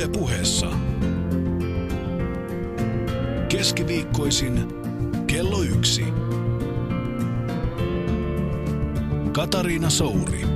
Yle puheessa. Keskiviikkoisin kello yksi. Katariina Souri.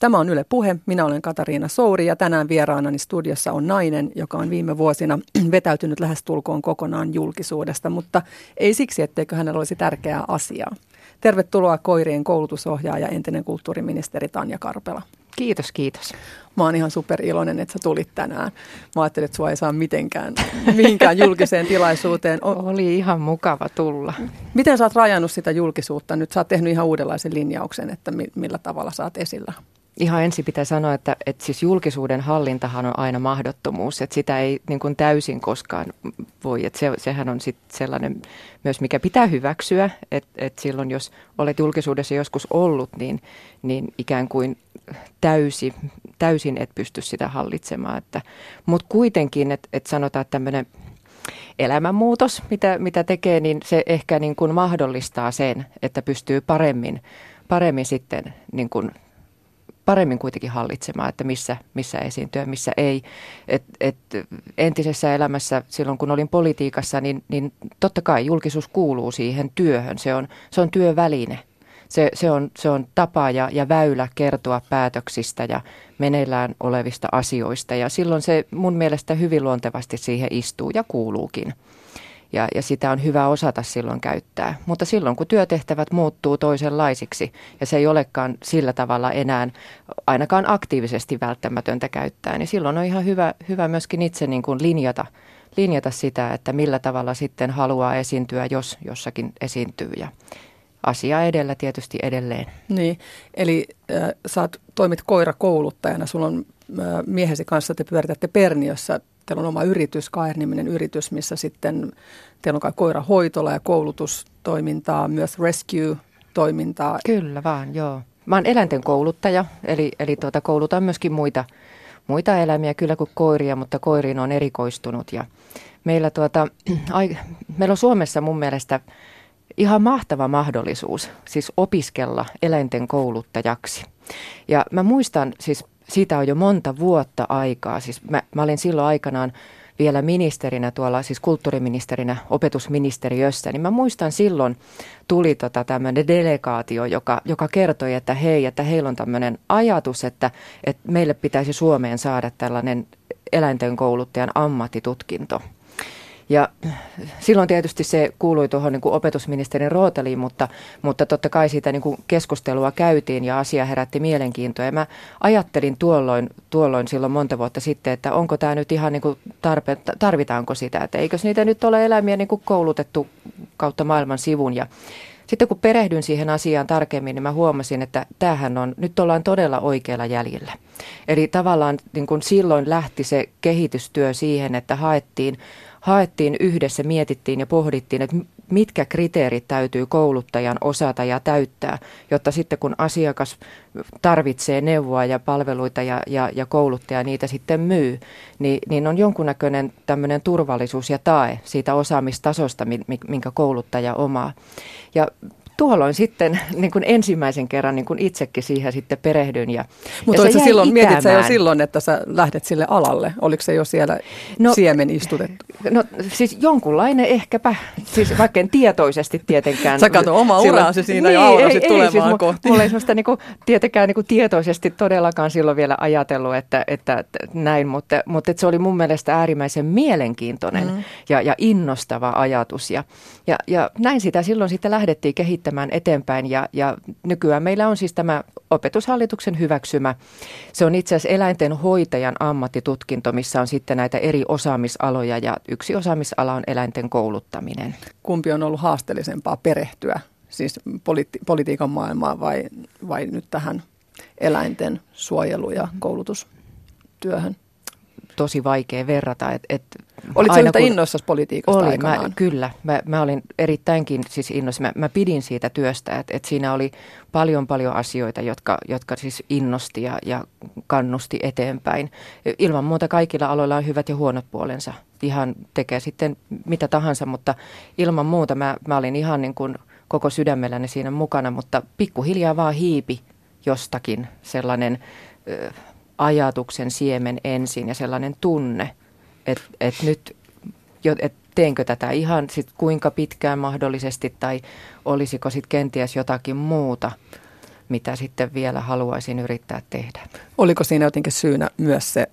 Tämä on Yle Puhe. Minä olen Katariina Souri ja tänään vieraanani studiossa on nainen, joka on viime vuosina vetäytynyt lähestulkoon kokonaan julkisuudesta, mutta ei siksi, etteikö hänellä olisi tärkeää asiaa. Tervetuloa koirien koulutusohjaaja entinen kulttuuriministeri Tanja Karpela. Kiitos, kiitos. Mä oon ihan superiloinen, että sä tulit tänään. Mä ajattelin, että sua ei saa mitenkään, mihinkään julkiseen tilaisuuteen. Oli ihan mukava tulla. Miten sä oot rajannut sitä julkisuutta? Nyt sä oot tehnyt ihan uudenlaisen linjauksen, että millä tavalla sä oot esillä ihan ensin pitää sanoa, että, että siis julkisuuden hallintahan on aina mahdottomuus, että sitä ei niin kuin täysin koskaan voi, että se, sehän on sitten sellainen myös, mikä pitää hyväksyä, että, että silloin jos olet julkisuudessa joskus ollut, niin, niin ikään kuin täysi, täysin et pysty sitä hallitsemaan, että, mutta kuitenkin, että, että sanotaan, että tämmöinen elämänmuutos, mitä, mitä tekee, niin se ehkä niin kuin mahdollistaa sen, että pystyy paremmin, paremmin sitten niin kuin paremmin kuitenkin hallitsemaan, että missä, missä esiintyä, missä ei. Et, et entisessä elämässä, silloin kun olin politiikassa, niin, niin totta kai julkisuus kuuluu siihen työhön. Se on, se on työväline. Se, se, on, se on tapa ja, ja väylä kertoa päätöksistä ja meneillään olevista asioista. Ja silloin se mun mielestä hyvin luontevasti siihen istuu ja kuuluukin ja, ja sitä on hyvä osata silloin käyttää. Mutta silloin, kun työtehtävät muuttuu toisenlaisiksi ja se ei olekaan sillä tavalla enää ainakaan aktiivisesti välttämätöntä käyttää, niin silloin on ihan hyvä, hyvä myöskin itse niin kuin linjata, linjata sitä, että millä tavalla sitten haluaa esiintyä, jos jossakin esiintyy. Ja asia edellä tietysti edelleen. Niin, eli äh, sä toimit koirakouluttajana, sulla on äh, miehesi kanssa, te pyöritätte Perniössä Teillä on oma yritys, Kaer-niminen yritys, missä sitten teillä on kai koirahoitola ja koulutustoimintaa, myös rescue-toimintaa. Kyllä vaan, joo. Mä oon eläinten kouluttaja, eli, eli tuota, koulutan myöskin muita, muita eläimiä kyllä kuin koiria, mutta koiriin on erikoistunut. Ja meillä, tuota, ai, meillä on Suomessa mun mielestä ihan mahtava mahdollisuus siis opiskella eläinten kouluttajaksi. Ja mä muistan siis siitä on jo monta vuotta aikaa. Siis mä, mä olin silloin aikanaan vielä ministerinä tuolla, siis kulttuuriministerinä opetusministeriössä, niin mä muistan silloin tuli tota tämmöinen delegaatio, joka, joka kertoi, että hei, että heillä on tämmöinen ajatus, että, että meille pitäisi Suomeen saada tällainen eläinten kouluttajan ammattitutkinto. Ja silloin tietysti se kuului tuohon niin kuin opetusministerin rooteliin, mutta, mutta totta kai siitä niin kuin keskustelua käytiin ja asia herätti mielenkiintoa. Ja mä ajattelin tuolloin, tuolloin silloin monta vuotta sitten, että onko tämä nyt ihan niin kuin tarpe, tarvitaanko sitä, että eikös niitä nyt ole eläimiä niin kuin koulutettu kautta maailman sivun. Ja sitten kun perehdyin siihen asiaan tarkemmin, niin mä huomasin, että tämähän on, nyt ollaan todella oikealla jäljellä. Eli tavallaan niin kuin silloin lähti se kehitystyö siihen, että haettiin haettiin yhdessä, mietittiin ja pohdittiin, että mitkä kriteerit täytyy kouluttajan osata ja täyttää, jotta sitten kun asiakas tarvitsee neuvoa ja palveluita ja, ja, ja kouluttaja niitä sitten myy, niin, niin on jonkunnäköinen tämmöinen turvallisuus ja tae siitä osaamistasosta, minkä kouluttaja omaa. Ja tuolloin sitten niin kuin ensimmäisen kerran niin kuin itsekin siihen sitten perehdyn. Ja, Mutta ja silloin, mietit sä jo silloin, että sä lähdet sille alalle? Oliko se jo siellä no, siemen istutettu? No siis jonkunlainen ehkäpä, siis vaikka en tietoisesti tietenkään. Sä katso oma uraasi siinä niin, jo aurasit tulemaan ei, siis kohti. Mulla ei sellaista niin kuin, tietenkään niin kuin tietoisesti todellakaan silloin vielä ajatellut, että, että, että näin, mutta, mutta että se oli mun mielestä äärimmäisen mielenkiintoinen mm. ja, ja innostava ajatus. Ja, ja, ja näin sitä silloin sitten lähdettiin kehittämään kehittämään eteenpäin ja, ja nykyään meillä on siis tämä opetushallituksen hyväksymä. Se on itse asiassa eläinten hoitajan ammattitutkinto, missä on sitten näitä eri osaamisaloja ja yksi osaamisala on eläinten kouluttaminen. Kumpi on ollut haasteellisempaa perehtyä, siis politi- politiikan maailmaan vai, vai nyt tähän eläinten suojelu- ja koulutustyöhön? tosi vaikea verrata. Et, et Olitko aina, yhtä innoissasi politiikasta oli, aikanaan? Mä, kyllä, mä, mä olin erittäinkin siis innoissa. Mä, mä pidin siitä työstä, että et siinä oli paljon paljon asioita, jotka, jotka siis innosti ja, ja kannusti eteenpäin. Ilman muuta kaikilla aloilla on hyvät ja huonot puolensa. Ihan tekee sitten mitä tahansa, mutta ilman muuta mä, mä olin ihan niin kuin koko sydämelläni siinä mukana, mutta pikkuhiljaa vaan hiipi jostakin sellainen ö, ajatuksen siemen ensin ja sellainen tunne, että et nyt et teenkö tätä ihan sit kuinka pitkään mahdollisesti tai olisiko sitten kenties jotakin muuta, mitä sitten vielä haluaisin yrittää tehdä. Oliko siinä jotenkin syynä myös se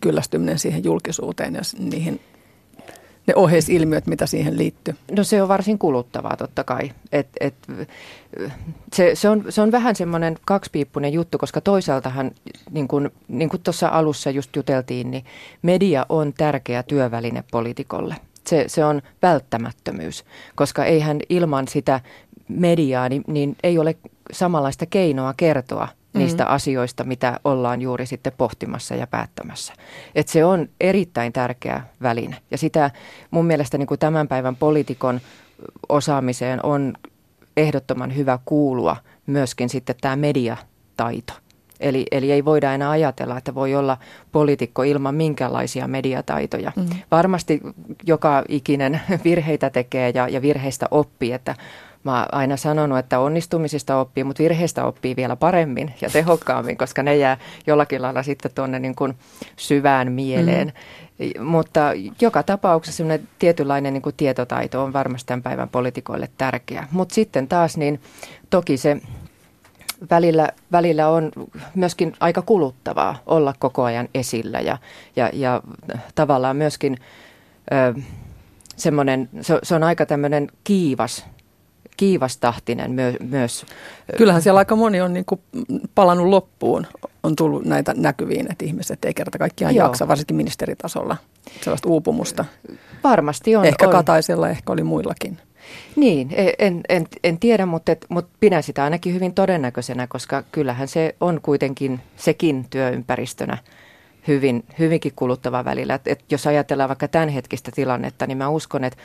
kyllästyminen siihen julkisuuteen ja niihin ne oheisilmiöt, mitä siihen liittyy? No se on varsin kuluttavaa totta kai. Et, et, se, se, on, se on vähän semmoinen kaksipiippunen juttu, koska toisaaltahan, niin kuin, niin kuin tuossa alussa just juteltiin, niin media on tärkeä työväline poliitikolle. Se, se on välttämättömyys, koska eihän ilman sitä mediaa, niin, niin ei ole samanlaista keinoa kertoa niistä mm. asioista, mitä ollaan juuri sitten pohtimassa ja päättämässä. Et se on erittäin tärkeä väline ja sitä mun mielestä niin kuin tämän päivän poliitikon osaamiseen on ehdottoman hyvä kuulua myöskin sitten tämä mediataito. Eli, eli ei voida enää ajatella, että voi olla poliitikko ilman minkälaisia mediataitoja. Mm. Varmasti joka ikinen virheitä tekee ja, ja virheistä oppii, että Mä oon aina sanonut, että onnistumisista oppii, mutta virheistä oppii vielä paremmin ja tehokkaammin, koska ne jää jollakin lailla sitten tuonne niin kuin syvään mieleen. Mm. Mutta joka tapauksessa tietynlainen niin kuin tietotaito on varmasti tämän päivän poliitikoille tärkeä. Mutta sitten taas niin toki se välillä, välillä on myöskin aika kuluttavaa olla koko ajan esillä ja, ja, ja tavallaan myöskin ö, semmoinen, se, se on aika tämmöinen kiivas kiivastahtinen myö, myös. Kyllähän siellä aika moni on niin kuin palannut loppuun. On tullut näitä näkyviin, että ihmiset ei kerta kaikkiaan Joo. jaksa, varsinkin ministeritasolla, sellaista uupumusta. Varmasti on. Ehkä on. Kataisella, ehkä oli muillakin. Niin, e, en, en, en tiedä, mutta, et, mutta pidän sitä ainakin hyvin todennäköisenä, koska kyllähän se on kuitenkin sekin työympäristönä hyvin, hyvinkin kuluttava välillä. Et, et jos ajatellaan vaikka tämänhetkistä tilannetta, niin mä uskon, että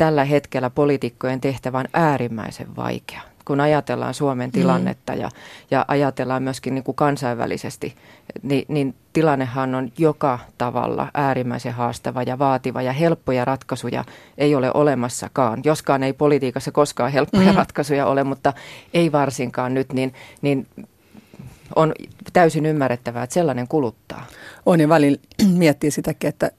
tällä hetkellä poliitikkojen tehtävä on äärimmäisen vaikea. Kun ajatellaan Suomen mm. tilannetta ja, ja ajatellaan myöskin niin kuin kansainvälisesti, niin, niin tilannehan on joka tavalla äärimmäisen haastava ja vaativa ja helppoja ratkaisuja ei ole olemassakaan. Joskaan ei politiikassa koskaan helppoja mm. ratkaisuja ole, mutta ei varsinkaan nyt, niin, niin on täysin ymmärrettävää, että sellainen kuluttaa. On ja välillä miettii sitäkin, että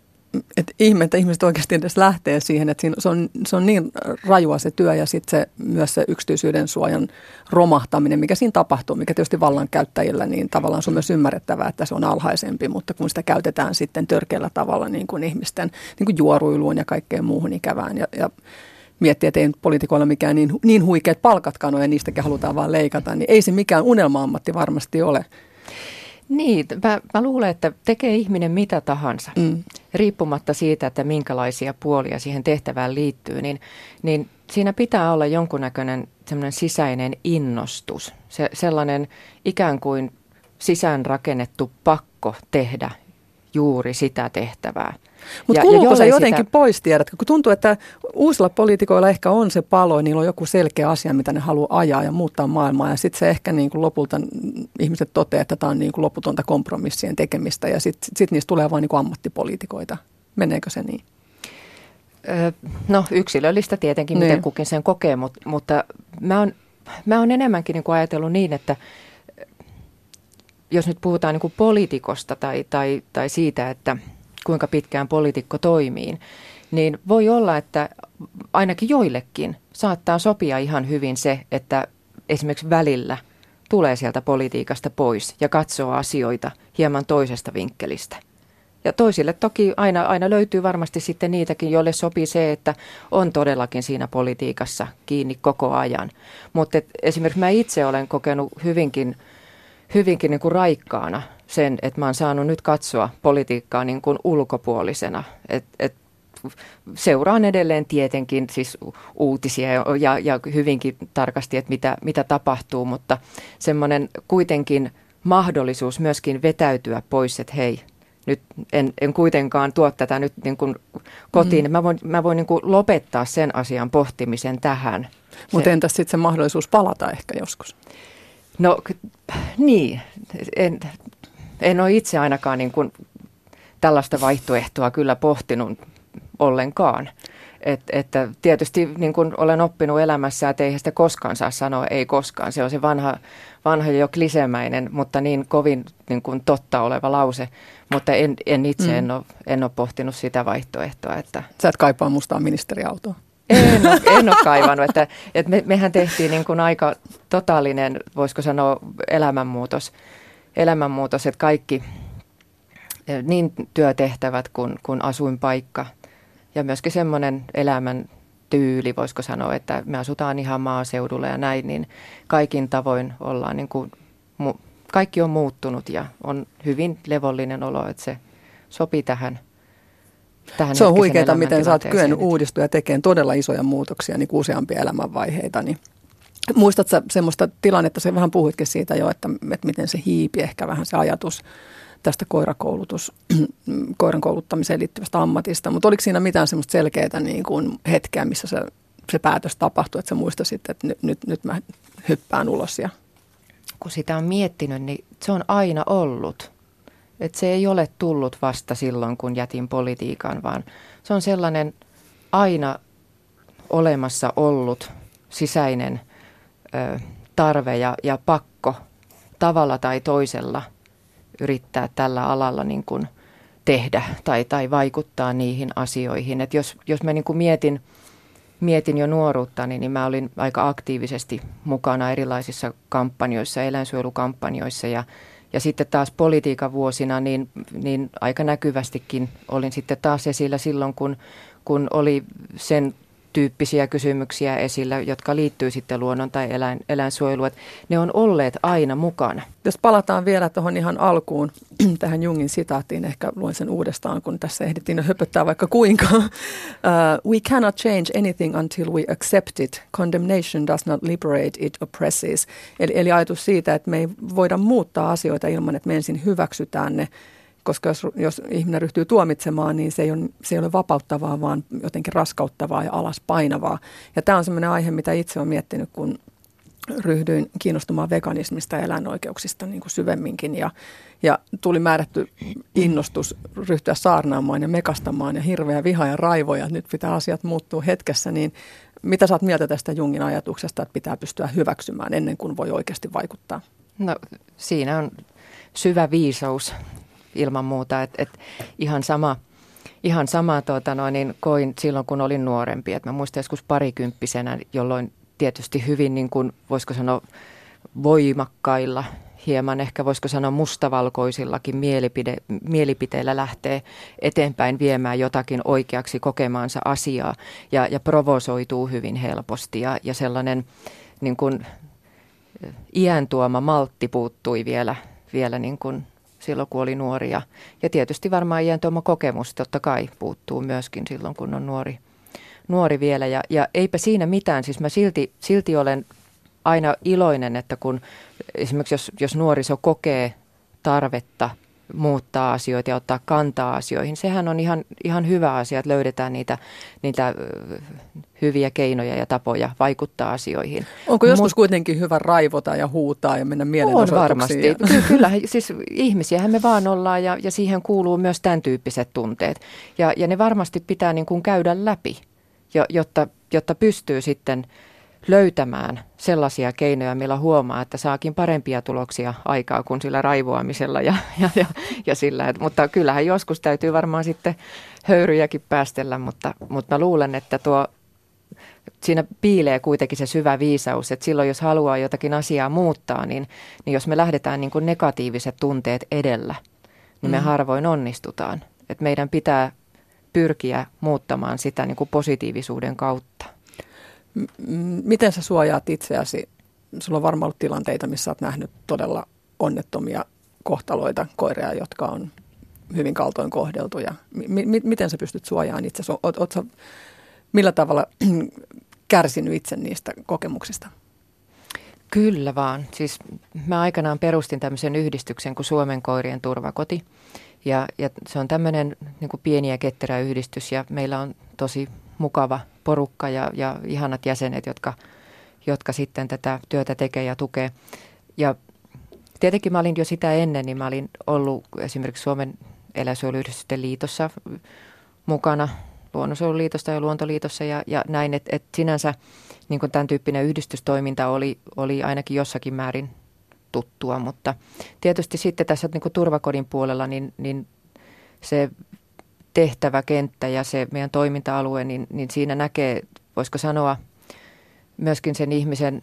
et ihme, että ihmiset oikeasti edes lähtee siihen, että siinä, se, on, se on niin rajua se työ ja sitten se, myös se yksityisyyden suojan romahtaminen, mikä siinä tapahtuu, mikä tietysti vallankäyttäjillä, niin tavallaan se on myös ymmärrettävää, että se on alhaisempi, mutta kun sitä käytetään sitten törkeällä tavalla niin kuin ihmisten niin kuin juoruiluun ja kaikkeen muuhun ikävään ja, ja miettiä, että ei poliitikoilla mikään niin, niin huikeat palkatkaan ole ja niistäkin halutaan vaan leikata, niin ei se mikään unelma-ammatti varmasti ole. Niin, mä, mä luulen, että tekee ihminen mitä tahansa, mm. Riippumatta siitä, että minkälaisia puolia siihen tehtävään liittyy, niin, niin siinä pitää olla jonkunnäköinen semmoinen sisäinen innostus, se, sellainen ikään kuin sisäänrakennettu pakko tehdä juuri sitä tehtävää. Mutta kuuluuko se jotenkin sitä... pois, tiedätkö? Kun tuntuu, että uusilla poliitikoilla ehkä on se palo, niillä on joku selkeä asia, mitä ne haluaa ajaa ja muuttaa maailmaa. Ja sitten se ehkä niin kuin lopulta ihmiset toteaa, että tämä on niin kuin loputonta kompromissien tekemistä. Ja sitten sit niistä tulee vain niin ammattipoliitikoita. Meneekö se niin? No yksilöllistä tietenkin, niin. miten kukin sen kokee, mutta, mutta mä oon mä oon enemmänkin niin kuin ajatellut niin, että jos nyt puhutaan niin kuin poliitikosta tai, tai, tai siitä, että – kuinka pitkään poliitikko toimii, niin voi olla, että ainakin joillekin saattaa sopia ihan hyvin se, että esimerkiksi välillä tulee sieltä politiikasta pois ja katsoo asioita hieman toisesta vinkkelistä. Ja toisille toki aina, aina löytyy varmasti sitten niitäkin, joille sopii se, että on todellakin siinä politiikassa kiinni koko ajan. Mutta esimerkiksi mä itse olen kokenut hyvinkin, hyvinkin niin kuin raikkaana sen, että mä oon saanut nyt katsoa politiikkaa niin kuin ulkopuolisena. Et, et seuraan edelleen tietenkin siis uutisia ja, ja hyvinkin tarkasti, että mitä, mitä tapahtuu, mutta semmoinen kuitenkin mahdollisuus myöskin vetäytyä pois, että hei, nyt en, en kuitenkaan tuo tätä nyt niin kuin kotiin. Mm. Mä voin, mä voin niin kuin lopettaa sen asian pohtimisen tähän. Mutta entäs sitten se mahdollisuus palata ehkä joskus? No niin, en, en ole itse ainakaan niin kuin tällaista vaihtoehtoa kyllä pohtinut ollenkaan. Et, että tietysti niin kuin olen oppinut elämässä, että eihän sitä koskaan saa sanoa ei koskaan. Se on se vanha, vanha jo klisemäinen, mutta niin kovin niin kuin totta oleva lause. Mutta en, en itse mm. en, ole, en ole pohtinut sitä vaihtoehtoa. Että... Sä et kaipaa mustaa ministeriautoa. En ole, en ole kaivannut. Että, että me, mehän tehtiin niin kuin aika totaalinen, voisiko sanoa, elämänmuutos. Elämänmuutos, että kaikki niin työtehtävät kuin, kuin asuinpaikka – ja myöskin semmoinen elämän tyyli, voisiko sanoa, että me asutaan ihan maaseudulla ja näin, niin kaikin tavoin ollaan niin kuin, kaikki on muuttunut ja on hyvin levollinen olo, että se sopii tähän Tähän se on huikeaa, miten sä oot kyennyt uudistua ja tekemään todella isoja muutoksia, niin kuin useampia elämänvaiheita. Niin muistatko semmoista tilannetta, se vähän puhuitkin siitä jo, että, että miten se hiipi ehkä vähän se ajatus tästä koirakoulutus, koiran kouluttamiseen liittyvästä ammatista, mutta oliko siinä mitään semmoista selkeää niin kuin hetkeä, missä se, se päätös tapahtui, että sä muistasit, että nyt, nyt, nyt mä hyppään ulos ja kun sitä on miettinyt, niin se on aina ollut. Että se ei ole tullut vasta silloin, kun jätin politiikan, vaan se on sellainen aina olemassa ollut sisäinen ö, tarve ja, ja pakko tavalla tai toisella – yrittää tällä alalla niin kuin tehdä tai, tai vaikuttaa niihin asioihin. Et jos, jos mä niin kuin mietin, mietin jo nuoruuttani, niin mä olin aika aktiivisesti mukana erilaisissa kampanjoissa, eläinsuojelukampanjoissa ja, ja sitten taas politiikan vuosina, niin, niin aika näkyvästikin olin sitten taas esillä silloin, kun, kun oli sen tyyppisiä kysymyksiä esillä, jotka liittyy sitten luonnon tai eläin, eläinsuojeluun. Ne on olleet aina mukana. Jos palataan vielä tuohon ihan alkuun, tähän Jungin sitaattiin, ehkä luen sen uudestaan, kun tässä ehdittiin höpöttää vaikka kuinka. Uh, we cannot change anything until we accept it. Condemnation does not liberate, it oppresses. Eli, eli ajatus siitä, että me ei voida muuttaa asioita ilman, että me ensin hyväksytään ne koska jos, jos ihminen ryhtyy tuomitsemaan, niin se ei, ole, se ei ole vapauttavaa, vaan jotenkin raskauttavaa ja alas painavaa. Ja tämä on sellainen aihe, mitä itse olen miettinyt, kun ryhdyin kiinnostumaan veganismista ja eläinoikeuksista niin kuin syvemminkin. Ja, ja tuli määrätty innostus ryhtyä saarnaamaan ja mekastamaan ja hirveä viha ja raivoja. Nyt pitää asiat muuttua hetkessä, niin mitä saat mieltä tästä Jungin ajatuksesta, että pitää pystyä hyväksymään ennen kuin voi oikeasti vaikuttaa? No siinä on syvä viisaus ilman muuta. Et, et ihan sama, ihan sama tuota, noin, niin koin silloin, kun olin nuorempi. Et mä muistan joskus parikymppisenä, jolloin tietysti hyvin, niin kuin, voisiko sanoa, voimakkailla, hieman ehkä voisiko sanoa mustavalkoisillakin mielipide, mielipiteillä lähtee eteenpäin viemään jotakin oikeaksi kokemaansa asiaa ja, ja provosoituu hyvin helposti ja, ja sellainen niin kuin, iän tuoma maltti puuttui vielä, vielä niin kuin silloin, kun oli nuoria. Ja tietysti varmaan iän tuoma kokemus totta kai puuttuu myöskin silloin, kun on nuori, nuori vielä. Ja, ja eipä siinä mitään, siis mä silti, silti olen aina iloinen, että kun esimerkiksi jos, jos nuoriso kokee tarvetta muuttaa asioita ja ottaa kantaa asioihin. Sehän on ihan, ihan hyvä asia, että löydetään niitä, niitä hyviä keinoja ja tapoja vaikuttaa asioihin. Onko joskus Mut, kuitenkin hyvä raivota ja huutaa ja mennä mielenosoituksiin? On varmasti. Ja... Kyllä, siis ihmisiähän me vaan ollaan ja, ja siihen kuuluu myös tämän tyyppiset tunteet. Ja, ja ne varmasti pitää niin kuin käydä läpi, jotta, jotta pystyy sitten – löytämään sellaisia keinoja, millä huomaa, että saakin parempia tuloksia aikaa kuin sillä raivoamisella ja, ja, ja, ja sillä. Et, mutta kyllähän joskus täytyy varmaan sitten höyryjäkin päästellä, mutta, mutta mä luulen, että tuo siinä piilee kuitenkin se syvä viisaus, että silloin jos haluaa jotakin asiaa muuttaa, niin, niin jos me lähdetään niin kuin negatiiviset tunteet edellä, niin me mm. harvoin onnistutaan. Et meidän pitää pyrkiä muuttamaan sitä niin kuin positiivisuuden kautta. Miten sä suojaat itseäsi? Sulla on varmaan ollut tilanteita, missä olet nähnyt todella onnettomia kohtaloita, koiria, jotka on hyvin kaltoin kohdeltuja. M- miten sä pystyt suojaamaan itse? Sä, millä tavalla kärsinyt itse niistä kokemuksista? Kyllä vaan. Siis mä aikanaan perustin tämmöisen yhdistyksen kuin Suomen koirien turvakoti. Ja, ja se on tämmöinen niin pieni ja ketterä yhdistys ja meillä on tosi mukava porukka ja, ja ihanat jäsenet, jotka, jotka sitten tätä työtä tekee ja tukee. Ja tietenkin mä olin jo sitä ennen, niin mä olin ollut esimerkiksi Suomen eläinsuojeluyhdistysten liitossa mukana, Luonnonsuojeluliitosta ja Luontoliitossa ja, ja näin, että et sinänsä niin tämän tyyppinen yhdistystoiminta oli, oli ainakin jossakin määrin tuttua, mutta tietysti sitten tässä niin turvakodin puolella niin, niin se tehtäväkenttä ja se meidän toiminta-alue, niin, niin siinä näkee, voisiko sanoa, myöskin sen ihmisen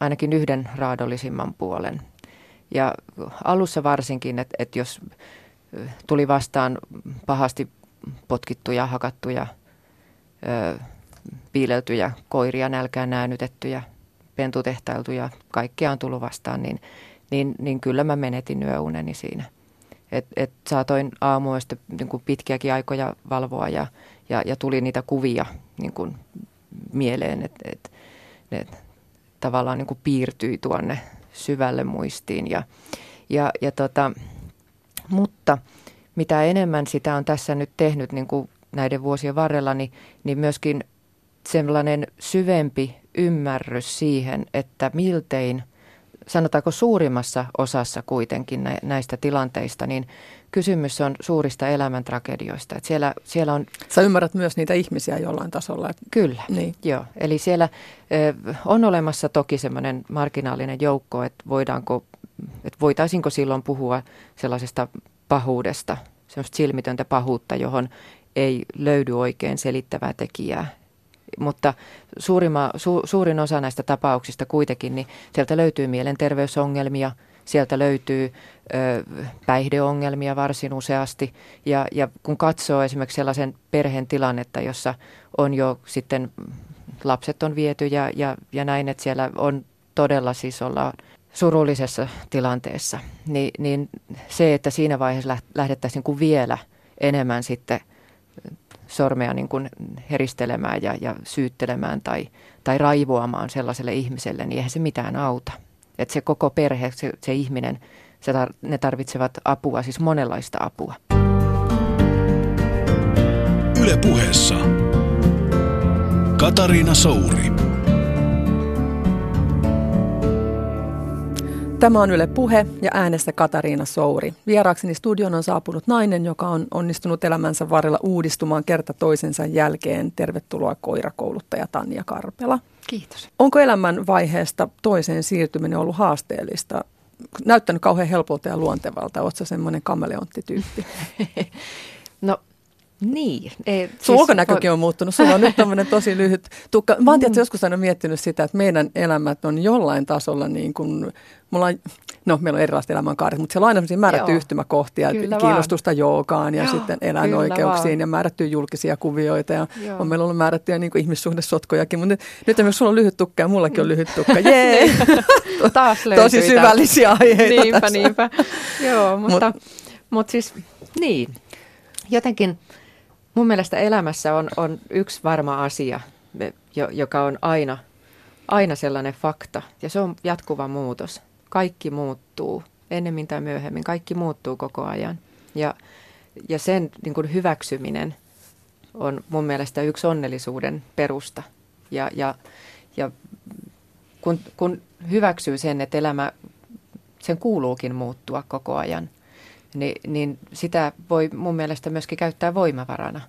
ainakin yhden raadollisimman puolen. Ja alussa varsinkin, että, että jos tuli vastaan pahasti potkittuja, hakattuja, ö, piileltyjä koiria, nälkään näännytettyjä, pentutehtailtuja, kaikkea on tullut vastaan, niin, niin, niin kyllä mä menetin yöuneni siinä. Et, et saatoin aamuista niin kuin pitkiäkin aikoja valvoa ja, ja, ja tuli niitä kuvia niin kuin mieleen, että et, ne tavallaan niin kuin piirtyi tuonne syvälle muistiin. Ja, ja, ja tota, mutta mitä enemmän sitä on tässä nyt tehnyt niin kuin näiden vuosien varrella, niin, niin myöskin sellainen syvempi ymmärrys siihen, että miltein, sanotaanko suurimmassa osassa kuitenkin näistä tilanteista, niin kysymys on suurista elämäntragedioista. Että siellä, siellä on... Sä ymmärrät myös niitä ihmisiä jollain tasolla. Että... Kyllä, niin. joo. Eli siellä on olemassa toki semmoinen marginaalinen joukko, että voidaanko, että voitaisiinko silloin puhua sellaisesta pahuudesta, semmoista silmitöntä pahuutta, johon ei löydy oikein selittävää tekijää. Mutta su, suurin osa näistä tapauksista kuitenkin, niin sieltä löytyy mielenterveysongelmia, sieltä löytyy ö, päihdeongelmia varsin useasti. Ja, ja kun katsoo esimerkiksi sellaisen perheen tilannetta, jossa on jo sitten lapset on viety ja, ja, ja näin, että siellä on todella siis olla surullisessa tilanteessa, niin, niin se, että siinä vaiheessa lähdettäisiin kuin vielä enemmän sitten sormea niin kuin heristelemään ja, ja syyttelemään tai, tai raivoamaan sellaiselle ihmiselle, niin eihän se mitään auta. Että se koko perhe, se, se ihminen, se tar- ne tarvitsevat apua, siis monenlaista apua. Yle puheessa. Katariina Souri. Tämä on Yle Puhe ja äänessä Katariina Souri. Vieraakseni studion on saapunut nainen, joka on onnistunut elämänsä varrella uudistumaan kerta toisensa jälkeen. Tervetuloa koirakouluttaja Tanja Karpela. Kiitos. Onko elämän vaiheesta toiseen siirtyminen ollut haasteellista? Näyttänyt kauhean helpolta ja luontevalta. Oletko semmoinen kameleonttityyppi? no niin. Ei, siis ulkonäkökin voi... on muuttunut. Sulla on nyt tämmöinen tosi lyhyt tukka. Mä oon mm. joskus aina miettinyt sitä, että meidän elämät on jollain tasolla niin kuin, mulla on, no meillä on erilaiset elämänkaaret, mutta siellä on aina määrätty yhtymäkohtia, Kyllä kiinnostusta vaan. joogaan ja Joo, sitten eläinoikeuksiin ja määrättyjä julkisia kuvioita ja Joo. on meillä ollut määrättyjä niin kuin ihmissuhdesotkojakin, mutta nyt, nyt esimerkiksi sulla on lyhyt tukka ja mullakin on lyhyt tukka. Jee! Niin. Taas Tosi syvällisiä aiheita Niinpä, tässä. niinpä. Joo, mutta, Mut, mutta siis niin, jotenkin – Mun mielestä elämässä on, on yksi varma asia, joka on aina, aina sellainen fakta, ja se on jatkuva muutos. Kaikki muuttuu, ennemmin tai myöhemmin, kaikki muuttuu koko ajan. Ja, ja sen niin kuin hyväksyminen on mun mielestä yksi onnellisuuden perusta. Ja, ja, ja kun, kun hyväksyy sen, että elämä, sen kuuluukin muuttua koko ajan – niin, niin sitä voi mun mielestä myöskin käyttää voimavarana.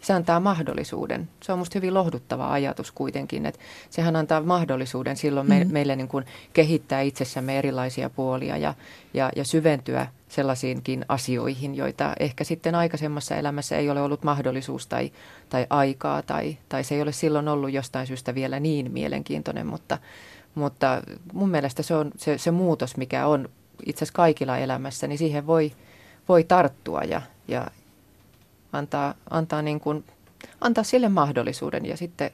Se antaa mahdollisuuden. Se on minusta hyvin lohduttava ajatus kuitenkin, että sehän antaa mahdollisuuden silloin me, mm. meille niin kuin kehittää itsessämme erilaisia puolia ja, ja, ja syventyä sellaisiinkin asioihin, joita ehkä sitten aikaisemmassa elämässä ei ole ollut mahdollisuus tai, tai aikaa tai, tai se ei ole silloin ollut jostain syystä vielä niin mielenkiintoinen, mutta, mutta mun mielestä se on se, se muutos, mikä on itse asiassa kaikilla elämässä, niin siihen voi, voi tarttua ja, ja antaa, antaa, niin kuin, antaa sille mahdollisuuden. Ja sitten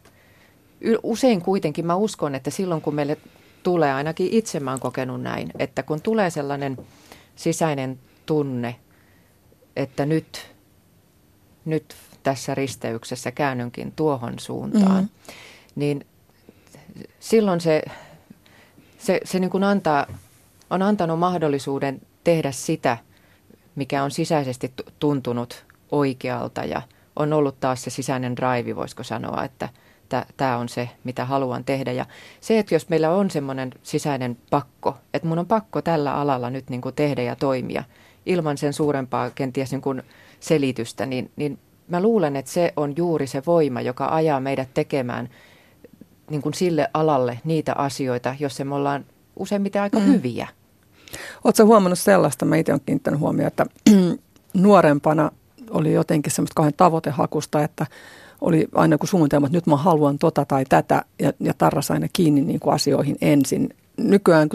usein kuitenkin mä uskon, että silloin kun meille tulee, ainakin itse mä oon kokenut näin, että kun tulee sellainen sisäinen tunne, että nyt, nyt tässä risteyksessä käännynkin tuohon suuntaan, mm-hmm. niin silloin se, se, se niin kuin antaa on antanut mahdollisuuden tehdä sitä, mikä on sisäisesti tuntunut oikealta ja on ollut taas se sisäinen drive, voisiko sanoa, että tämä on se, mitä haluan tehdä. Ja se, että jos meillä on semmoinen sisäinen pakko, että mun on pakko tällä alalla nyt niin kuin tehdä ja toimia ilman sen suurempaa kenties niin kuin selitystä, niin, niin mä luulen, että se on juuri se voima, joka ajaa meidät tekemään niin kuin sille alalle niitä asioita, jos me ollaan useimmiten aika mm. hyviä. Oletko huomannut sellaista, mä itse olen kiinnittänyt huomioon, että nuorempana oli jotenkin semmoista kauhean tavoitehakusta, että oli aina kun suunnitelma, että nyt mä haluan tota tai tätä ja, ja tarras aina kiinni niin kuin asioihin ensin. Nykyään,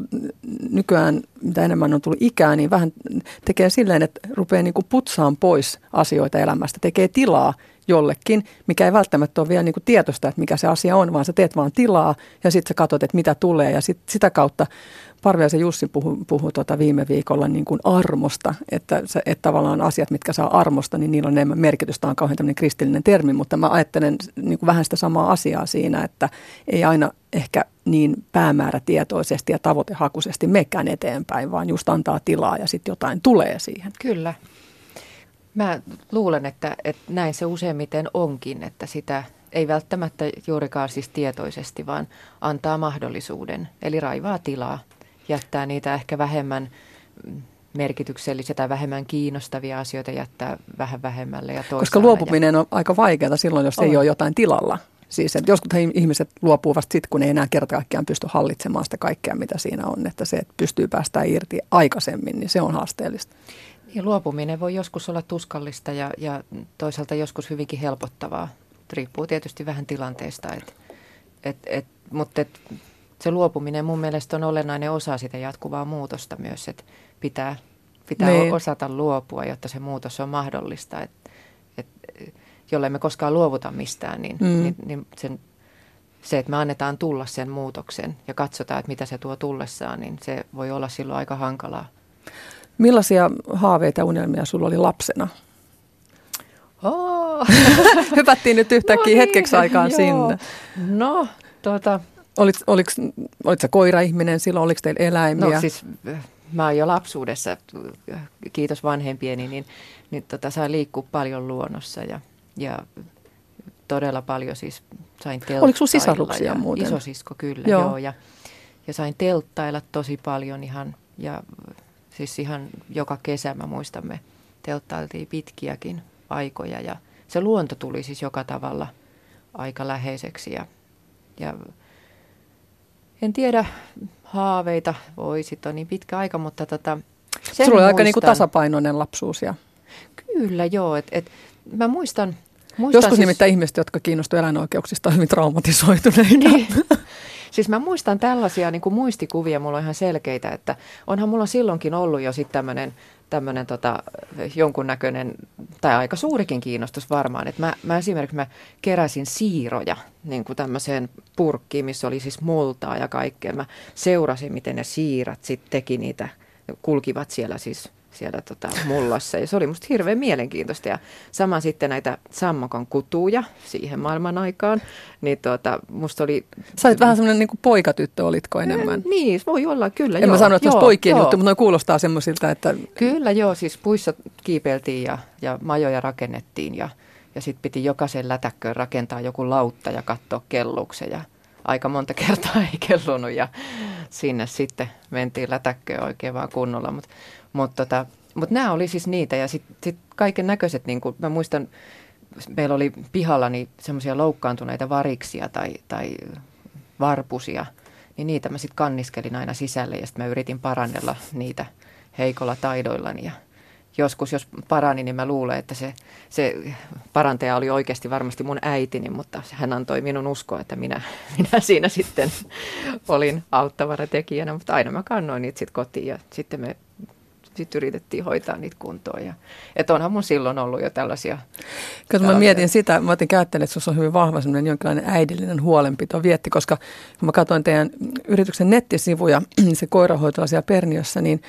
nykyään, mitä enemmän on tullut ikää, niin vähän tekee silleen, että rupeaa niin kuin putsaan pois asioita elämästä, tekee tilaa jollekin, mikä ei välttämättä ole vielä niin kuin tietoista, että mikä se asia on, vaan sä teet vaan tilaa ja sitten sä katsot, että mitä tulee ja sit, sitä kautta Parviaisen Jussi puhui, puhui tuota viime viikolla niin kuin armosta, että, se, että tavallaan asiat, mitkä saa armosta, niin niillä on enemmän merkitystä, on kauhean tämmöinen kristillinen termi, mutta mä ajattelen niin kuin vähän sitä samaa asiaa siinä, että ei aina ehkä niin päämäärätietoisesti ja tavoitehakuisesti mekään eteenpäin, vaan just antaa tilaa ja sitten jotain tulee siihen. Kyllä. Mä luulen, että, että näin se useimmiten onkin, että sitä ei välttämättä juurikaan siis tietoisesti, vaan antaa mahdollisuuden, eli raivaa tilaa jättää niitä ehkä vähemmän merkityksellisiä tai vähemmän kiinnostavia asioita jättää vähän vähemmälle. Ja Koska luopuminen ja... on aika vaikeaa silloin, jos on. ei ole jotain tilalla. Siis että joskus ihmiset luopuu vasta sitten, kun ei enää kerta kaikkiaan pysty hallitsemaan sitä kaikkea, mitä siinä on. Että se, että pystyy päästään irti aikaisemmin, niin se on haasteellista. Niin, luopuminen voi joskus olla tuskallista ja, ja toisaalta joskus hyvinkin helpottavaa. Riippuu tietysti vähän tilanteesta. Et, et, et, mutta et, se luopuminen mun mielestä on olennainen osa sitä jatkuvaa muutosta myös, että pitää, pitää niin. osata luopua, jotta se muutos on mahdollista. Et, et, jollei me koskaan luovuta mistään, niin, mm. niin, niin sen, se, että me annetaan tulla sen muutoksen ja katsotaan, että mitä se tuo tullessaan, niin se voi olla silloin aika hankalaa. Millaisia haaveita ja unelmia sulla oli lapsena? Oh. Hypättiin nyt yhtäkkiä no niin, hetkeksi aikaan joo. sinne. No, tuota, Olit, oliko, olit sä koira-ihminen silloin, oliko teillä eläimiä? No siis mä oon jo lapsuudessa, kiitos vanhempieni, niin, niin tota, sain liikkua paljon luonnossa ja, ja todella paljon siis sain telttailla. Oliko sun sisaruksia ja muuten? Isosisko kyllä, joo. joo ja, ja sain telttailla tosi paljon ihan ja siis ihan joka kesä mä muistan me telttailtiin pitkiäkin aikoja ja se luonto tuli siis joka tavalla aika läheiseksi ja, ja en tiedä, haaveita voi sitten on niin pitkä aika, mutta tota, sen Sulla oli aika niinku tasapainoinen lapsuus. Ja... Kyllä, joo. Et, et, mä muistan, muistan Joskus siis... nimittäin ihmiset, jotka kiinnostuvat eläinoikeuksista, on hyvin traumatisoituneita. Niin. Siis mä muistan tällaisia niin kuin muistikuvia, mulla on ihan selkeitä, että onhan mulla silloinkin ollut jo sitten tämmöinen tämmöinen tota, jonkunnäköinen, tai aika suurikin kiinnostus varmaan. Että mä, mä esimerkiksi mä keräsin siiroja niin kuin tämmöiseen purkkiin, missä oli siis multaa ja kaikkea. Mä seurasin, miten ne siirat sitten teki niitä, kulkivat siellä siis siellä tota, mullassa. Ja se oli musta hirveän mielenkiintoista. Ja sama sitten näitä sammakon kutuja siihen maailman aikaan. Niin tuota, musta oli... Sä olit vähän semmoinen niin poikatyttö, olitko enemmän? Eh, niin, voi olla, kyllä. En joo, mä sano, että joo, poikien joo. juttu, mutta ne kuulostaa semmoisilta, että... Kyllä joo, siis puissa kiipeiltiin ja, ja majoja rakennettiin ja, ja sitten piti jokaisen lätäkköön rakentaa joku lautta ja katsoa kelluksen ja aika monta kertaa ei kellunut ja sinne sitten mentiin lätäkköön oikein vaan kunnolla. Mutta mutta tota, mut nämä oli siis niitä ja sitten sit kaiken näköiset, niin mä muistan, meillä oli pihalla niin semmoisia loukkaantuneita variksia tai, tai varpusia, niin niitä mä sitten kanniskelin aina sisälle ja sitten mä yritin parannella niitä heikolla taidoillani ja joskus, jos parani, niin mä luulen, että se, se parantaja oli oikeasti varmasti mun äitini, mutta hän antoi minun uskoa, että minä, minä siinä sitten olin auttavana tekijänä, mutta aina mä kannoin niitä sitten kotiin ja sitten me sitten yritettiin hoitaa niitä kuntoon. Ja, että onhan mun silloin ollut jo tällaisia. Kun mä mietin sitä, mä otin käyttänyt, että sinussa on hyvin vahva semmoinen jonkinlainen äidillinen huolenpito vietti, koska kun mä katsoin teidän yrityksen nettisivuja, se koirahoito siellä Perniössä, niin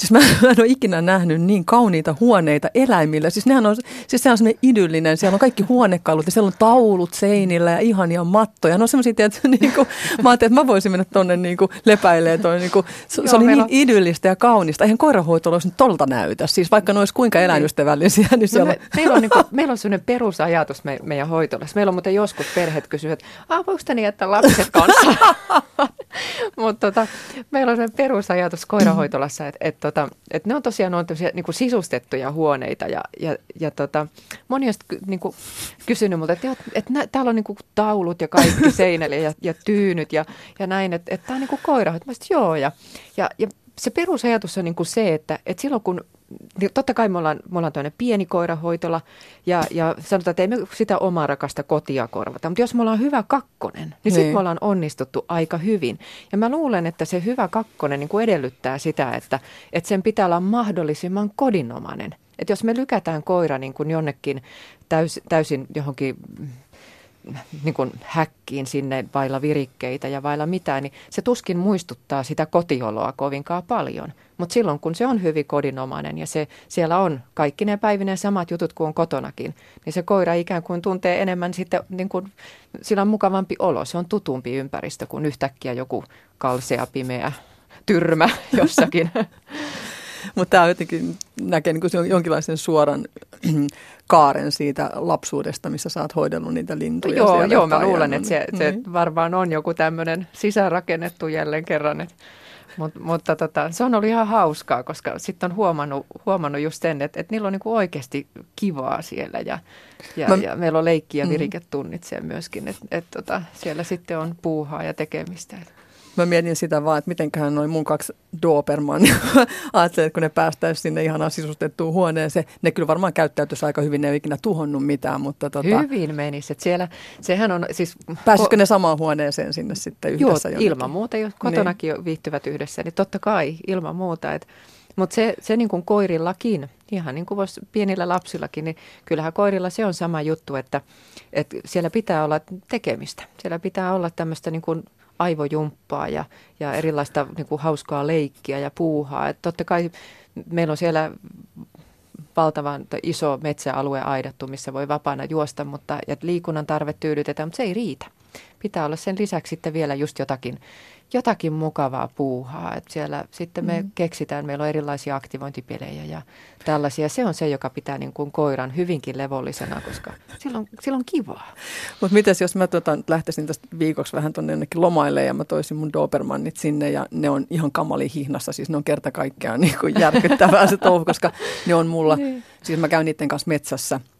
Siis mä, mä en ole ikinä nähnyt niin kauniita huoneita eläimillä. Siis nehän on, siis se on semmoinen idyllinen, siellä on kaikki huonekalut ja siellä on taulut seinillä ja ihania mattoja. No semmoisia, että niin kuin, mä ajattelin, että mä voisin mennä tonne niin kuin lepäilee. Toi, niin kuin, se, se oli niin idyllistä ja kaunista. Eihän koirahoito olisi nyt tolta näytä. Siis vaikka ne olisi kuinka niin. eläinystävällisiä, niin siellä no me, meillä, on niin kuin, meillä on sellainen perusajatus me, meidän hoitolassa. Meillä on muuten joskus perheet kysyvät, että voiko niin jättää lapset kanssa? Mutta tota, meillä on sellainen perusajatus koirahoitolassa, että, että tota, että ne on tosiaan on niin kuin sisustettuja huoneita ja, ja, ja tota, moni on niin kuin kysynyt multa, että, että nä, täällä on niin taulut ja kaikki seinällä ja, ja tyynyt ja, ja näin, että, että tämä on niin koira. Mä sanoin, joo ja, ja, ja se perusajatus on niin kuin se, että, että silloin kun niin totta kai me ollaan, me ollaan toinen pieni koirahoitola ja, ja sanotaan, että ei me sitä omaa rakasta kotia korvata. Mutta jos me ollaan hyvä kakkonen, niin, niin. sitten me ollaan onnistuttu aika hyvin. Ja mä luulen, että se hyvä kakkonen niin kuin edellyttää sitä, että, että sen pitää olla mahdollisimman kodinomainen. Että jos me lykätään koira niin kuin jonnekin täys, täysin johonkin niin kuin häkkiin sinne vailla virikkeitä ja vailla mitään, niin se tuskin muistuttaa sitä kotioloa kovinkaan paljon. Mutta silloin kun se on hyvin kodinomainen ja se, siellä on kaikki ne päivinen samat jutut kuin on kotonakin, niin se koira ikään kuin tuntee enemmän sitten, niin kuin, sillä on mukavampi olo, se on tutumpi ympäristö kuin yhtäkkiä joku kalsea, pimeä tyrmä jossakin. Mutta tämä jotenkin näkee niin jonkinlaisen suoran kaaren siitä lapsuudesta, missä sä oot hoidellut niitä lintuja. Joo, joo mä luulen, että se, se niin. varmaan on joku tämmöinen sisäänrakennettu jälleen kerran. Että Mut, mutta tota, se on ollut ihan hauskaa, koska sitten on huomannut, huomannut just sen, että, että niillä on niinku oikeasti kivaa siellä ja, ja, Mä, ja meillä on leikki- ja mm. viriketunnit siellä myöskin, että et, tota, siellä sitten on puuhaa ja tekemistä. Mä mietin sitä vaan, että mitenköhän noin mun kaksi Doberman, ajattelin, että kun ne päästäisiin sinne ihan sisustettuun huoneeseen, ne kyllä varmaan käyttäytyisi aika hyvin, ne ei ole ikinä tuhonnut mitään. Mutta tota, hyvin menisi, että siellä, sehän on siis... Pääsisikö ne samaan huoneeseen sinne sitten yhdessä? Joo, ilman muuta, jos kotonakin niin. viihtyvät yhdessä, niin totta kai ilman muuta, että mutta se, se niin kuin koirillakin, ihan niin kuin vois pienillä lapsillakin, niin kyllähän koirilla se on sama juttu, että, että siellä pitää olla tekemistä. Siellä pitää olla tämmöistä niin kuin aivojumppaa ja, ja erilaista niin kuin hauskaa leikkiä ja puuhaa. Et totta kai meillä on siellä valtavan iso metsäalue aidattu, missä voi vapaana juosta, mutta ja liikunnan tarve tyydytetään, mutta se ei riitä. Pitää olla sen lisäksi sitten vielä just jotakin jotakin mukavaa puuhaa. Että siellä sitten me mm. keksitään, meillä on erilaisia aktivointipelejä ja tällaisia. Se on se, joka pitää niin kuin koiran hyvinkin levollisena, koska silloin, silloin kivaa. Mutta mitäs jos mä tota, lähtisin tästä viikoksi vähän tuonne jonnekin lomaille ja mä toisin mun Dobermannit sinne ja ne on ihan kamali hihnassa. Siis ne on kerta kaikkiaan niin kuin järkyttävää se touhu, koska ne on mulla, niin. siis mä käyn niiden kanssa metsässä –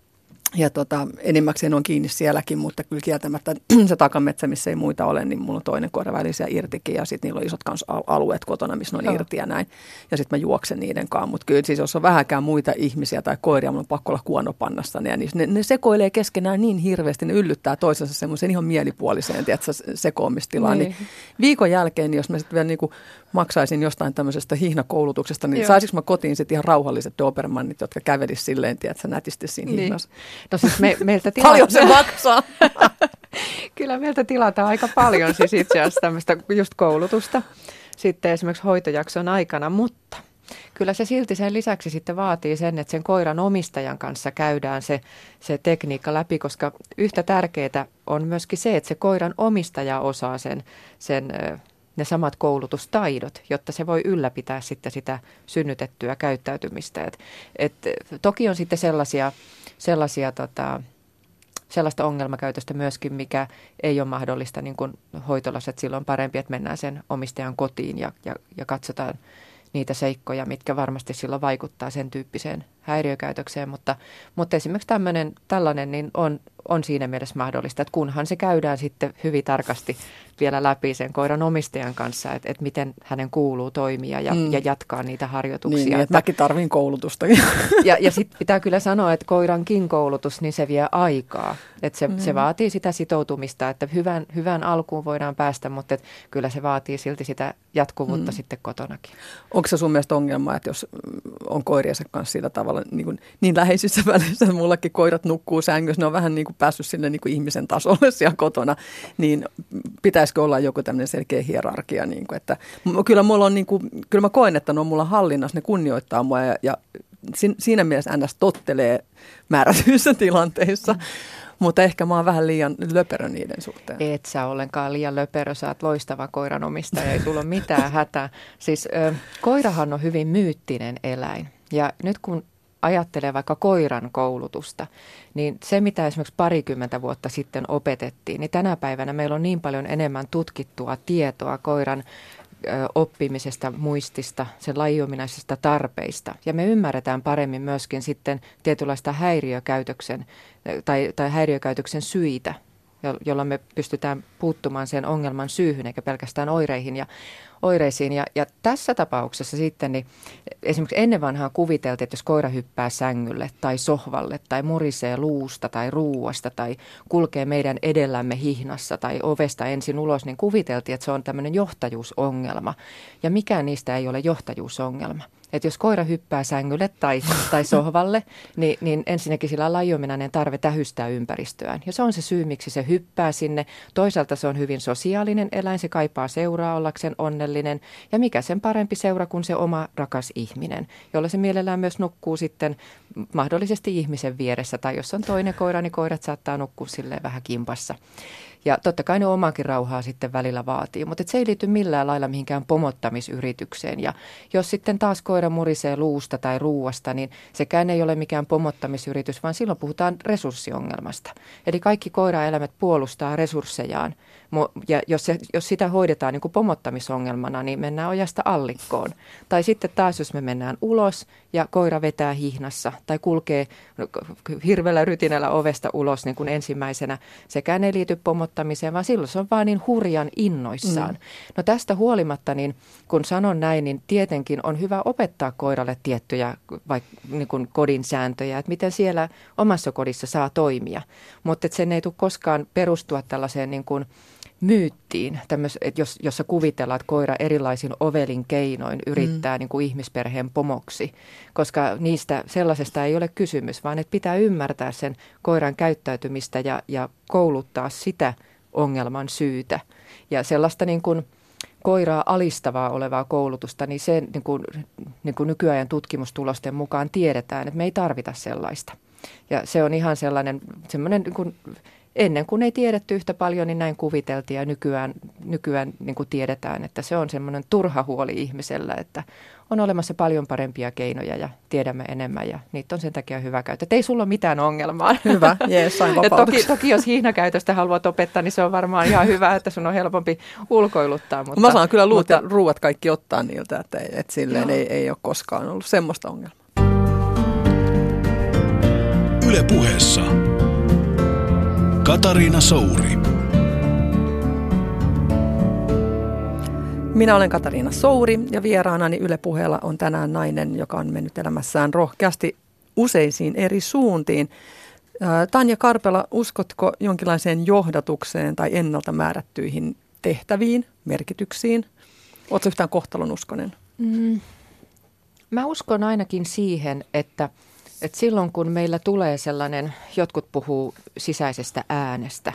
ja tota, enimmäkseen on kiinni sielläkin, mutta kyllä kieltämättä se takametsä, missä ei muita ole, niin mulla on toinen koira välisiä irtikin ja sitten niillä on isot kans alueet kotona, missä ne on Joo. irti ja näin. Ja sitten mä juoksen niiden kanssa, mutta kyllä siis jos on vähäkään muita ihmisiä tai koiria, mulla on pakko olla kuonopannassa, niin, niin ne, ne sekoilee keskenään niin hirveästi, ne yllyttää toisensa semmoisen ihan mielipuoliseen tiedätkö, sekoamistilaan. Niin. niin viikon jälkeen, niin jos mä sitten vielä niin kuin maksaisin jostain tämmöisestä hihnakoulutuksesta, niin saisinko mä kotiin sitten ihan rauhalliset Dobermannit, jotka kävelisivät silleen, tiedätkö, nätisti siinä niin. hihnassa. No siis me, meiltä tilataan... Paljon se maksaa? Kyllä meiltä tilataan aika paljon siis itse asiassa tämmöistä just koulutusta sitten esimerkiksi hoitojakson aikana, mutta kyllä se silti sen lisäksi sitten vaatii sen, että sen koiran omistajan kanssa käydään se, se tekniikka läpi, koska yhtä tärkeää on myöskin se, että se koiran omistaja osaa sen, sen ne samat koulutustaidot, jotta se voi ylläpitää sitten sitä synnytettyä käyttäytymistä. Et, et, toki on sitten sellaisia, sellaisia tota, sellaista ongelmakäytöstä myöskin, mikä ei ole mahdollista niin kuin hoitolassa, että silloin on parempi, että mennään sen omistajan kotiin ja, ja, ja katsotaan niitä seikkoja, mitkä varmasti silloin vaikuttaa sen tyyppiseen häiriökäytökseen, mutta, mutta esimerkiksi tämmöinen, tällainen niin on, on siinä mielessä mahdollista, että kunhan se käydään sitten hyvin tarkasti vielä läpi sen koiran omistajan kanssa, että, että miten hänen kuuluu toimia ja, mm. ja jatkaa niitä harjoituksia. Niin, että mäkin tarvin koulutusta. Ja, ja sitten pitää kyllä sanoa, että koirankin koulutus, niin se vie aikaa. Että se, mm. se vaatii sitä sitoutumista, että hyvän, hyvän alkuun voidaan päästä, mutta että kyllä se vaatii silti sitä jatkuvuutta mm. sitten kotonakin. Onko se sun mielestä ongelma, että jos on koiriensa kanssa sillä tavalla niin, kuin, niin läheisissä välissä, että mullakin koirat nukkuu sängyssä, ne on vähän niin kuin päässyt sinne niin kuin ihmisen tasolle siellä kotona, niin pitäisikö olla joku tämmöinen selkeä hierarkia, niin kuin, että kyllä mulla on niin kuin, kyllä mä koen, että ne on mulla hallinnassa, ne kunnioittaa mua ja, ja siinä mielessä NS tottelee määrätyissä tilanteissa. Mm. Mutta ehkä mä oon vähän liian löperö niiden suhteen. Et sä ollenkaan liian löperö, sä oot loistava koiranomistaja, ei sulla ole mitään hätää. Siis ö, koirahan on hyvin myyttinen eläin. Ja nyt kun ajattelee vaikka koiran koulutusta, niin se mitä esimerkiksi parikymmentä vuotta sitten opetettiin, niin tänä päivänä meillä on niin paljon enemmän tutkittua tietoa koiran oppimisesta, muistista, sen lajiominaisista tarpeista. Ja me ymmärretään paremmin myöskin sitten tietynlaista häiriökäytöksen tai, tai häiriökäytöksen syitä, jolla me pystytään puuttumaan sen ongelman syyhyn eikä pelkästään oireihin ja oireisiin. Ja, ja tässä tapauksessa sitten niin esimerkiksi ennen vanhaa kuviteltiin, että jos koira hyppää sängylle tai sohvalle tai murisee luusta tai ruuasta tai kulkee meidän edellämme hihnassa tai ovesta ensin ulos, niin kuviteltiin, että se on tämmöinen johtajuusongelma. Ja mikään niistä ei ole johtajuusongelma. Että jos koira hyppää sängylle tai, tai sohvalle, niin, niin ensinnäkin sillä on lajominainen tarve tähystää ympäristöään. Ja se on se syy, miksi se hyppää sinne. Toisaalta se on hyvin sosiaalinen eläin, se kaipaa seuraa ollakseen onnellinen. Ja mikä sen parempi seura kuin se oma rakas ihminen, jolla se mielellään myös nukkuu sitten mahdollisesti ihmisen vieressä. Tai jos on toinen koira, niin koirat saattaa nukkua silleen vähän kimpassa. Ja totta kai ne omakin rauhaa sitten välillä vaatii, mutta se ei liity millään lailla mihinkään pomottamisyritykseen. Ja jos sitten taas koira murisee luusta tai ruuasta, niin sekään ei ole mikään pomottamisyritys, vaan silloin puhutaan resurssiongelmasta. Eli kaikki koiraeläimet puolustaa resurssejaan. Ja jos, se, jos sitä hoidetaan niin kuin pomottamisongelmana, niin mennään ojasta allikkoon. Tai sitten taas, jos me mennään ulos ja koira vetää hihnassa tai kulkee hirveällä rytinällä ovesta ulos niin kuin ensimmäisenä, sekään ei liity pomottamiseen, vaan silloin se on vaan niin hurjan innoissaan. Mm. No tästä huolimatta, niin kun sanon näin, niin tietenkin on hyvä opettaa koiralle tiettyjä vaikka niin kuin kodin sääntöjä, että miten siellä omassa kodissa saa toimia. Mutta sen ei tule koskaan perustua tällaiseen niin kuin myyttiin, tämmöis, että jos, jossa kuvitellaan, että koira erilaisin ovelin keinoin yrittää mm. niin kuin ihmisperheen pomoksi, koska niistä sellaisesta ei ole kysymys, vaan että pitää ymmärtää sen koiran käyttäytymistä ja, ja kouluttaa sitä ongelman syytä. Ja sellaista niin kuin koiraa alistavaa olevaa koulutusta, niin se niin kuin, niin kuin nykyajan tutkimustulosten mukaan tiedetään, että me ei tarvita sellaista. Ja se on ihan sellainen semmoinen niin kuin ennen kuin ei tiedetty yhtä paljon, niin näin kuviteltiin ja nykyään, nykyään niin kuin tiedetään, että se on semmoinen turha huoli ihmisellä, että on olemassa paljon parempia keinoja ja tiedämme enemmän ja niitä on sen takia hyvä käyttää. Ei sulla ole mitään ongelmaa. Hyvä, jees, sain ja toki, toki jos hiihnakäytöstä haluat opettaa, niin se on varmaan ihan hyvä, että sun on helpompi ulkoiluttaa. Mutta, Mä saan kyllä luut mutta, ja ruuat kaikki ottaa niiltä, että, että silleen ei, ei ole koskaan ollut semmoista ongelmaa. Yle puheessa Katariina Souri. Minä olen Katariina Souri ja vieraanani Yle Puheella on tänään nainen, joka on mennyt elämässään rohkeasti useisiin eri suuntiin. Tanja Karpela, uskotko jonkinlaiseen johdatukseen tai ennalta määrättyihin tehtäviin, merkityksiin? Oletko yhtään kohtalon uskonen? Mm, mä uskon ainakin siihen, että – et silloin kun meillä tulee sellainen, jotkut puhuu sisäisestä äänestä,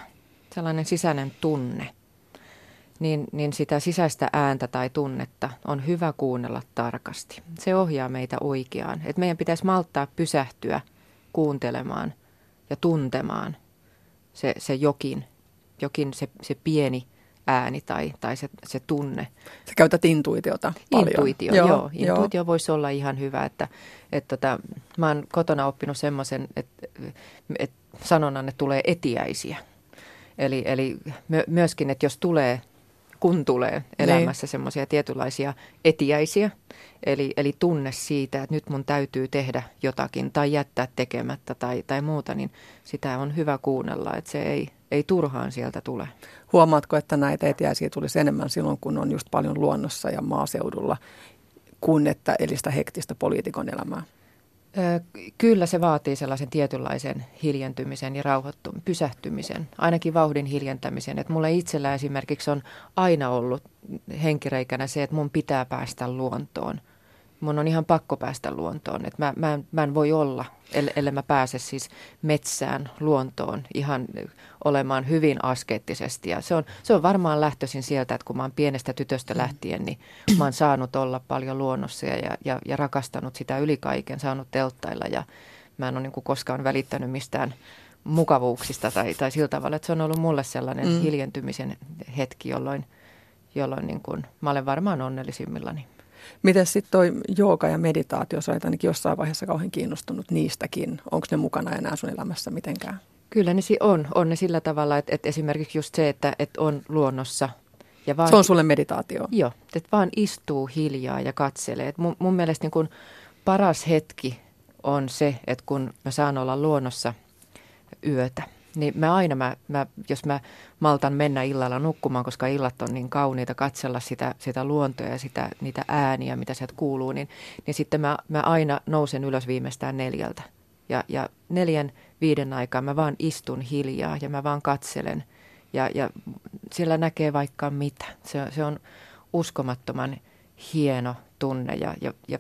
sellainen sisäinen tunne, niin, niin sitä sisäistä ääntä tai tunnetta on hyvä kuunnella tarkasti. Se ohjaa meitä oikeaan. Et meidän pitäisi malttaa pysähtyä kuuntelemaan ja tuntemaan se, se jokin, jokin se, se pieni ääni tai, tai se, se tunne. Sä käytät intuitiota paljon. Intuitio, joo. joo. Intuitio joo. voisi olla ihan hyvä. Että, että tota, mä oon kotona oppinut semmoisen, että, että sanonnan, että tulee etiäisiä. Eli, eli myöskin, että jos tulee, kun tulee niin. elämässä semmoisia tietynlaisia etiäisiä, eli, eli tunne siitä, että nyt mun täytyy tehdä jotakin tai jättää tekemättä tai, tai muuta, niin sitä on hyvä kuunnella, että se ei, ei turhaan sieltä tule. Huomaatko, että näitä etiäisiä tulisi enemmän silloin, kun on just paljon luonnossa ja maaseudulla, kuin että elistä hektistä poliitikon elämää? Kyllä se vaatii sellaisen tietynlaisen hiljentymisen ja rauhoittumisen, pysähtymisen, ainakin vauhdin hiljentämisen. Että mulle itsellä esimerkiksi on aina ollut henkireikänä se, että mun pitää päästä luontoon. Mun on ihan pakko päästä luontoon. Että mä, mä, mä en voi olla, ellei mä pääse siis metsään, luontoon ihan olemaan hyvin askeettisesti. Ja se on, se on varmaan lähtöisin sieltä, että kun mä oon pienestä tytöstä mm. lähtien, niin mä oon saanut olla paljon luonnossa ja, ja, ja rakastanut sitä yli kaiken, saanut telttailla ja mä en ole niin kuin koskaan välittänyt mistään mukavuuksista tai, tai sillä tavalla, että se on ollut mulle sellainen mm. hiljentymisen hetki, jolloin, jolloin niin kuin, mä olen varmaan onnellisimmillani. Miten sitten toi jooga ja meditaatio, sä olet ainakin jossain vaiheessa kauhean kiinnostunut niistäkin. Onko ne mukana enää sun elämässä mitenkään? Kyllä ne on. On ne sillä tavalla, että, että esimerkiksi just se, että, että on luonnossa. Ja vaan, se on sulle meditaatio? Joo, että vaan istuu hiljaa ja katselee. Et mun, mun mielestä niin kun paras hetki on se, että kun mä saan olla luonnossa yötä niin mä aina, mä, mä, jos mä maltan mennä illalla nukkumaan, koska illat on niin kauniita katsella sitä, sitä luontoa ja sitä, niitä ääniä, mitä sieltä kuuluu, niin, niin sitten mä, mä aina nousen ylös viimeistään neljältä. Ja, ja neljän, viiden aikaa mä vaan istun hiljaa ja mä vaan katselen. Ja, ja siellä näkee vaikka mitä. Se, se on uskomattoman hieno tunne ja, ja, ja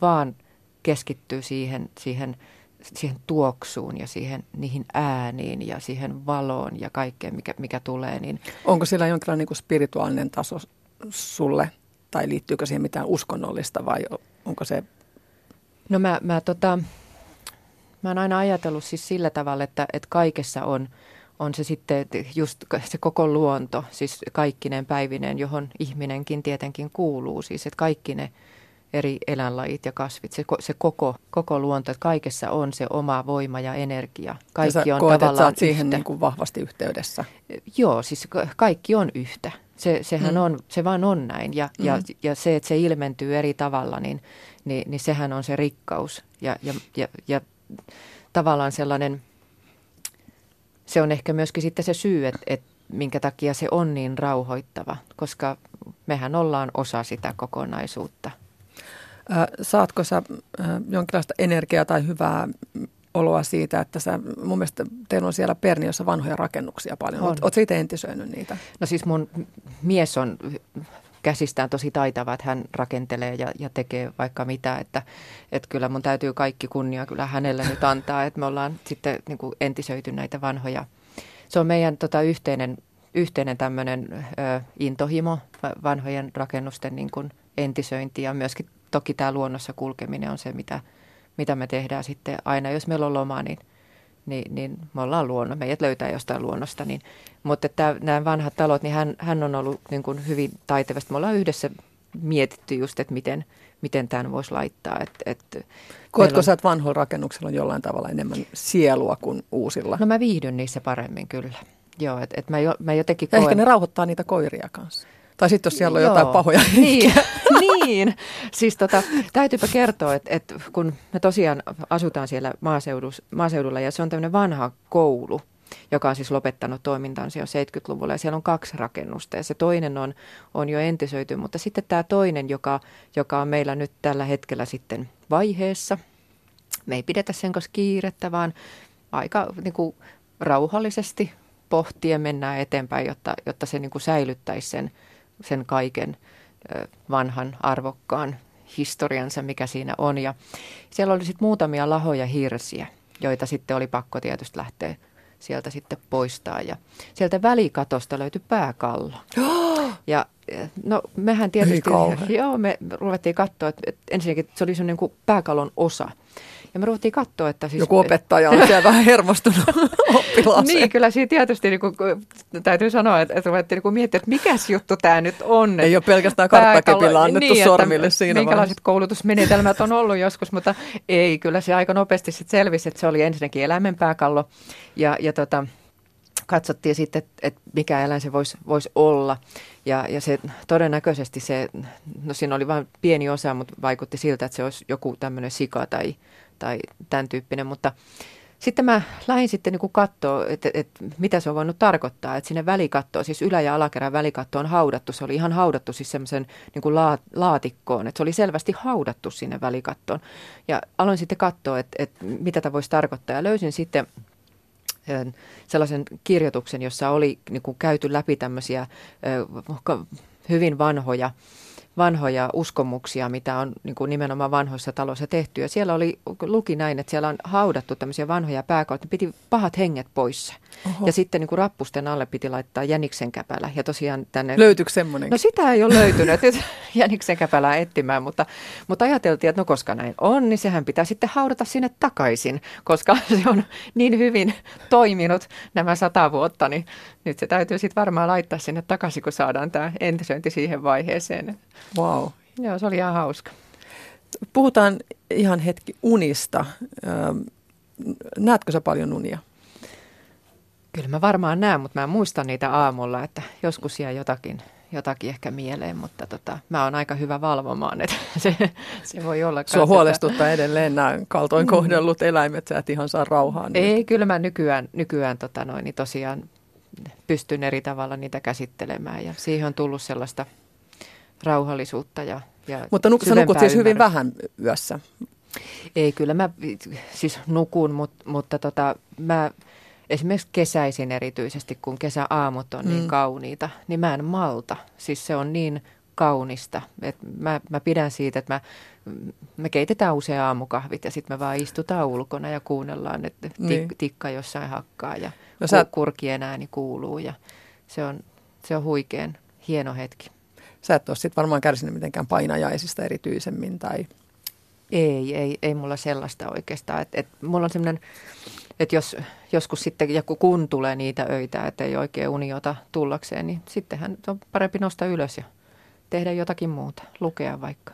vaan keskittyy siihen, siihen – siihen tuoksuun ja siihen, niihin ääniin ja siihen valoon ja kaikkeen, mikä, mikä tulee. Niin Onko sillä jonkinlainen niin kuin spirituaalinen taso sulle tai liittyykö siihen mitään uskonnollista vai onko se? No mä, mä, tota, mä oon aina ajatellut siis sillä tavalla, että, että kaikessa on, on se sitten just se koko luonto, siis kaikkinen päivinen, johon ihminenkin tietenkin kuuluu. Siis että kaikki ne eri eläinlajit ja kasvit, se, se koko, koko luonto, että kaikessa on se oma voima ja energia. Kaikki ja on koet, tavallaan että siihen niin kuin vahvasti yhteydessä. Joo, siis kaikki on yhtä. Se, sehän mm. on, se vaan on näin. Ja, mm. ja, ja se, että se ilmentyy eri tavalla, niin, niin, niin sehän on se rikkaus. Ja, ja, ja, ja tavallaan sellainen, se on ehkä myöskin sitten se syy, että, että minkä takia se on niin rauhoittava, koska mehän ollaan osa sitä kokonaisuutta – saatko sä jonkinlaista energiaa tai hyvää oloa siitä, että sä, mun mielestä teillä on siellä Perniossa vanhoja rakennuksia paljon. On. Oletko itse entisöinyt niitä? No siis mun mies on käsistään tosi taitava, että hän rakentelee ja, ja tekee vaikka mitä, että, että kyllä mun täytyy kaikki kunnia kyllä hänelle nyt antaa, että me ollaan sitten niin kuin entisöity näitä vanhoja. Se on meidän tota, yhteinen, yhteinen tämmöinen ö, intohimo, vanhojen rakennusten niin kuin entisöinti ja myöskin toki tämä luonnossa kulkeminen on se, mitä, mitä me tehdään sitten aina. Jos meillä on loma, niin, niin, niin me ollaan luonno, meidät löytää jostain luonnosta. Niin, mutta että nämä vanhat talot, niin hän, hän on ollut niin kuin hyvin taitavasti. Me ollaan yhdessä mietitty just, että miten, miten tämän voisi laittaa. Et, et Koetko on... sä, että vanhoilla rakennuksilla on jollain tavalla enemmän sielua kuin uusilla? No mä viihdyn niissä paremmin kyllä. Joo, että et mä, jo, mä jotenkin koen... Ehkä ne rauhoittaa niitä koiria kanssa. Tai sitten jos siellä on Joo. jotain pahoja niin, niin, siis tota, täytyypä kertoa, että, että kun me tosiaan asutaan siellä maaseudulla ja se on tämmöinen vanha koulu, joka on siis lopettanut toimintansa jo 70-luvulla ja siellä on kaksi rakennusta ja se toinen on, on jo entisöity, mutta sitten tämä toinen, joka, joka on meillä nyt tällä hetkellä sitten vaiheessa, me ei pidetä sen kanssa kiirettä, vaan aika niin kuin, rauhallisesti pohtien mennään eteenpäin, jotta, jotta se niin kuin säilyttäisi sen, sen kaiken vanhan arvokkaan historiansa, mikä siinä on. Ja siellä oli sitten muutamia lahoja hirsiä, joita sitten oli pakko tietysti lähteä sieltä sitten poistaa. Ja sieltä välikatosta löytyi pääkallo. Ja no mehän tietysti, joo, me ruvettiin katsoa, että, ensinnäkin se oli se niin kuin pääkallon osa. Ja me ruvettiin katsoa, että siis... Joku opettaja on siellä vähän hermostunut oppilaaseen. niin, kyllä siinä tietysti niin kuin, täytyy sanoa, että, että ruvettiin niin miettiä, että mikäs juttu tämä nyt on. Ei ole pelkästään karttakepillä annettu niin, sormille siinä Minkälaiset vaiheessa. koulutusmenetelmät on ollut joskus, mutta ei, kyllä se aika nopeasti sitten selvisi, että se oli ensinnäkin eläimen pääkallo ja, ja tota, katsottiin sitten, että, että mikä eläin se voisi, voisi olla. Ja, ja se todennäköisesti se, no siinä oli vain pieni osa, mutta vaikutti siltä, että se olisi joku tämmöinen sika tai, tai tämän tyyppinen, mutta sitten mä lähdin sitten niin katsoa, että, että mitä se on voinut tarkoittaa, että sinne välikattoon, siis ylä- ja alakerran välikatto on haudattu, se oli ihan haudattu siis semmoisen niin la, laatikkoon, että se oli selvästi haudattu sinne välikattoon. Ja aloin sitten katsoa, että, että mitä tämä voisi tarkoittaa ja löysin sitten sellaisen kirjoituksen, jossa oli niin kuin käyty läpi tämmöisiä hyvin vanhoja vanhoja uskomuksia, mitä on niin kuin nimenomaan vanhoissa taloissa tehty. Ja siellä oli, luki näin, että siellä on haudattu tämmöisiä vanhoja pääkautta, piti pahat henget poissa. Oho. Ja sitten niin kuin rappusten alle piti laittaa jäniksen käpälä. Ja tosiaan tänne... Löytyykö semmoinen? No sitä ei ole löytynyt, nyt jäniksen käpälää etsimään, mutta, mutta ajateltiin, että no koska näin on, niin sehän pitää sitten haudata sinne takaisin, koska se on niin hyvin toiminut nämä sata vuotta, niin nyt se täytyy sitten varmaan laittaa sinne takaisin, kun saadaan tämä entisöinti siihen vaiheeseen. Wow. Joo, se oli ihan hauska. Puhutaan ihan hetki unista. Näetkö sä paljon unia? Kyllä mä varmaan näen, mutta mä en muista niitä aamulla, että joskus jää jotakin, jotakin ehkä mieleen, mutta tota, mä oon aika hyvä valvomaan, että se, se voi olla. Sua huolestuttaa edelleen nämä kaltoin kohdellut eläimet, sä et ihan saa rauhaa. Ei, nyt. kyllä mä nykyään, nykyään tota noin, niin tosiaan pystyn eri tavalla niitä käsittelemään ja siihen on tullut sellaista rauhallisuutta ja, ja Mutta nuk- sä nukut siis hyvin vähän yössä? Ei, kyllä mä siis nukun, mutta, mutta tota, mä esimerkiksi kesäisin erityisesti, kun kesäaamut on niin mm. kauniita, niin mä en malta. Siis se on niin kaunista. Et mä, mä pidän siitä, että mä, me keitetään usein aamukahvit ja sitten me vaan istutaan ulkona ja kuunnellaan, että tik, niin. tikka jossain hakkaa ja no sä... kurkien ääni kuuluu ja se on, se on huikean hieno hetki. Sä et ole sitten varmaan kärsinyt mitenkään painajaisista erityisemmin tai... Ei, ei, ei mulla sellaista oikeastaan. Et, et mulla on semmoinen, että jos joskus sitten, ja kun tulee niitä öitä, että ei oikein uniota tullakseen, niin sittenhän on parempi nostaa ylös ja tehdä jotakin muuta, lukea vaikka.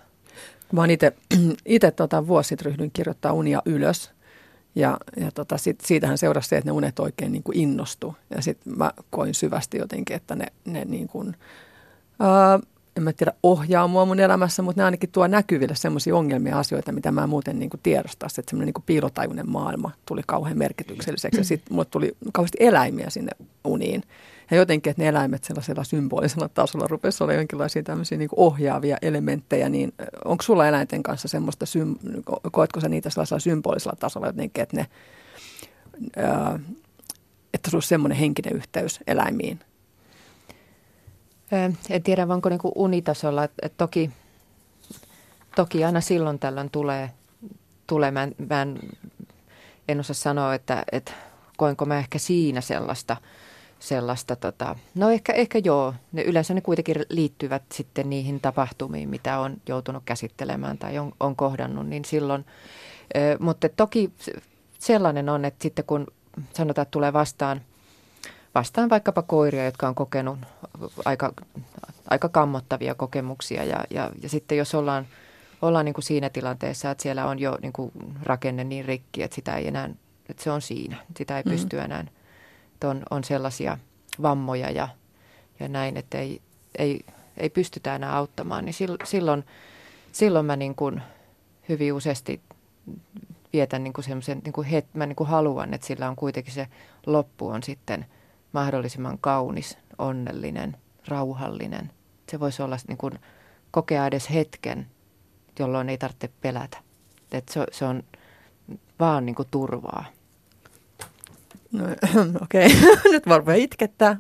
Mä oon itse tota, vuosit ryhdyin kirjoittaa unia ylös. Ja, ja tota, sit, siitähän seurasi se, että ne unet oikein niin kuin innostu. Ja sitten mä koin syvästi jotenkin, että ne, ne niin kuin, ää, en mä tiedä ohjaa mua mun elämässä, mutta ne ainakin tuo näkyville semmoisia ongelmia asioita, mitä mä muuten niin tiedostaisi. Että semmoinen niin piilotajuinen maailma tuli kauhean merkitykselliseksi ja sitten mulle tuli kauheasti eläimiä sinne uniin. Ja jotenkin, että ne eläimet sellaisella symbolisella tasolla rupesi olla jonkinlaisia tämmöisiä niin ohjaavia elementtejä, niin onko sulla eläinten kanssa semmoista, koetko sä niitä sellaisella symbolisella tasolla jotenkin, että ne, ää, että sulla olisi semmoinen henkinen yhteys eläimiin? En tiedä, onko niin kuin unitasolla, että toki, toki aina silloin tällöin tulee, tulee. Mä, en, mä en, en osaa sanoa, että, että koinko mä ehkä siinä sellaista – sellaista, tota, no ehkä, ehkä joo, ne, yleensä ne kuitenkin liittyvät sitten niihin tapahtumiin, mitä on joutunut käsittelemään tai on, on kohdannut, niin silloin, mutta toki sellainen on, että sitten kun sanotaan, että tulee vastaan, vastaan vaikkapa koiria, jotka on kokenut aika, aika kammottavia kokemuksia. Ja, ja, ja sitten jos ollaan, ollaan niin kuin siinä tilanteessa, että siellä on jo niin kuin rakenne niin rikki, että sitä ei enää, että se on siinä, sitä ei mm-hmm. pysty enää – että on, on sellaisia vammoja ja, ja näin, että ei, ei, ei pystytä enää auttamaan, niin silloin, silloin mä niin kuin hyvin useasti vietän niin kuin semmoisen, niin kuin het, mä niin kuin haluan, että sillä on kuitenkin se loppu on sitten mahdollisimman kaunis, onnellinen, rauhallinen. Se voisi olla niin kuin kokea edes hetken, jolloin ei tarvitse pelätä. Että se, se on vaan niin kuin turvaa. No, Okei, okay. nyt varmaan itkettää.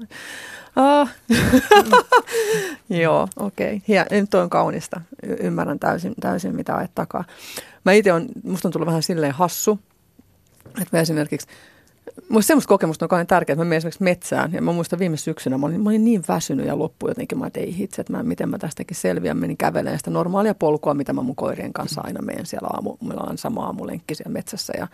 Ah. Joo, okei. Okay. Nyt on kaunista. Y- ymmärrän täysin, täysin mitä ajat takaa. Mä itse on, musta on tullut vähän silleen hassu, että mä esimerkiksi, musta semmoista kokemusta on kauhean tärkeää, että mä menen esimerkiksi metsään, ja mä muistan viime syksynä, mä olin, mä olin niin väsynyt ja loppu jotenkin, mä ei hitse, että mä, miten mä tästäkin selviän, menin kävelemään sitä normaalia polkua, mitä mä mun koirien kanssa aina menen siellä aamu, meillä on sama aamulenkki siellä metsässä, ja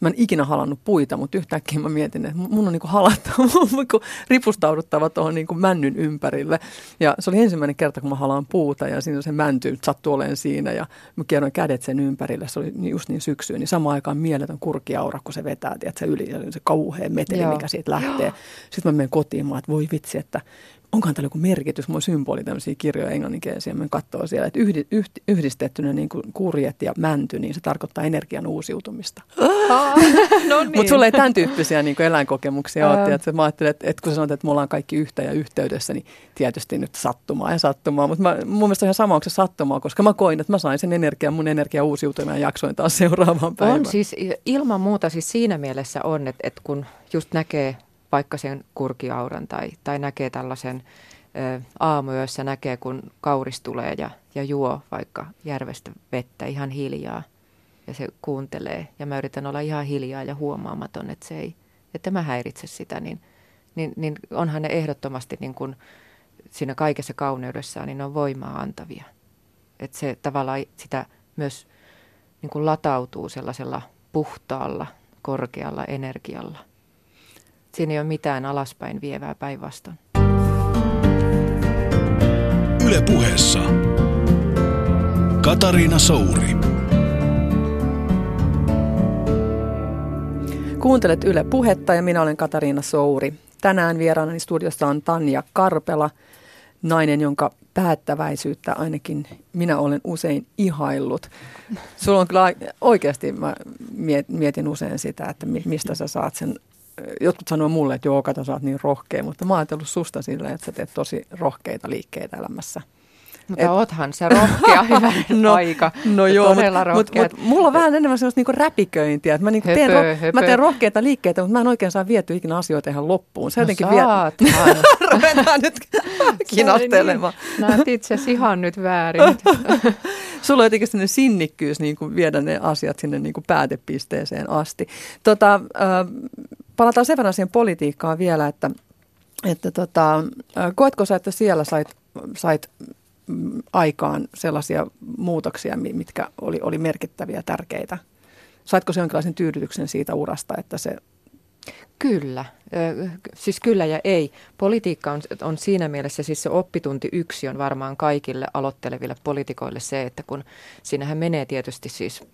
Mä en ikinä halannut puita, mutta yhtäkkiä mä mietin, että mun on niin halattava, niinku ripustauduttava tuohon niin männyn ympärille. Ja se oli ensimmäinen kerta, kun mä halaan puuta ja siinä se mänty sattui olemaan siinä ja mä kierroin kädet sen ympärille. Se oli just niin syksyyn, niin samaan aikaan mieletön kurkiaura, kun se vetää, tiedät, se yli, se kauhea meteli, Joo. mikä siitä lähtee. Sitten mä menen kotiin, mä että voi vitsi, että onkohan tällä joku merkitys, mulla symboli tämmöisiä kirjoja englanninkielisiä, mä katsoo siellä, että yhdi, yhdi, yhdistettynä niin kuin kurjet ja mänty, niin se tarkoittaa energian uusiutumista. no niin. Mutta sulla ei tämän tyyppisiä niin kuin eläinkokemuksia ole, että mä ajattelen, että, että kun sanoit, että me ollaan kaikki yhtä ja yhteydessä, niin tietysti nyt sattumaa ja sattumaa, mutta mä, mun mielestä on ihan sama, onko se sattumaa, koska mä koin, että mä sain sen energian, mun energia uusiutumaan ja jaksoin taas seuraavaan päivään. On siis ilman muuta siis siinä mielessä on, että, että kun just näkee vaikka sen kurkiauran tai, tai näkee tällaisen aamuyössä näkee, kun kauris tulee ja, ja juo vaikka järvestä vettä ihan hiljaa ja se kuuntelee ja mä yritän olla ihan hiljaa ja huomaamaton, että se ei, että mä häiritse sitä, niin, niin, niin onhan ne ehdottomasti niin kuin siinä kaikessa kauneudessaan, niin ne on voimaa antavia. Että se tavallaan sitä myös niin kuin latautuu sellaisella puhtaalla, korkealla energialla. Siinä ei ole mitään alaspäin vievää päinvastoin. Yle puheessa Katariina Souri. Kuuntelet Yle Puhetta ja minä olen Katariina Souri. Tänään vieraanani studiossa on Tanja Karpela, nainen, jonka päättäväisyyttä ainakin minä olen usein ihaillut. Sulla on kyllä oikeasti, mä mietin usein sitä, että mistä sä saat sen. Jotkut sanoo mulle, että joo, kato, sä oot niin rohkea, mutta mä oon ajatellut susta silleen, että sä teet tosi rohkeita liikkeitä elämässä. Mutta et, oothan se rohkea hyvä no, aika. No joo, mutta mut, mut, mulla on vähän enemmän sellaista niinku räpiköintiä. Että mä, niinku höpö, teen, ro, mä teen rohkeita liikkeitä, mutta mä en oikein saa vietyä ikinä asioita ihan loppuun. Se no jotenkin vie... Ruvetaan nyt kinastelemaan. Niin. Näet itse ihan nyt väärin. Sulla on jotenkin sellainen sinnikkyys niin kuin viedä ne asiat sinne niin kuin päätepisteeseen asti. Tota, äh, palataan sen verran siihen politiikkaan vielä, että, että tota, koetko sä, että siellä sait, sait aikaan sellaisia muutoksia, mitkä oli, oli merkittäviä ja tärkeitä? Saitko se jonkinlaisen tyydytyksen siitä urasta, että se Kyllä, siis kyllä ja ei. Politiikka on, on siinä mielessä, siis se oppitunti yksi on varmaan kaikille aloitteleville poliitikoille se, että kun siinähän menee tietysti siis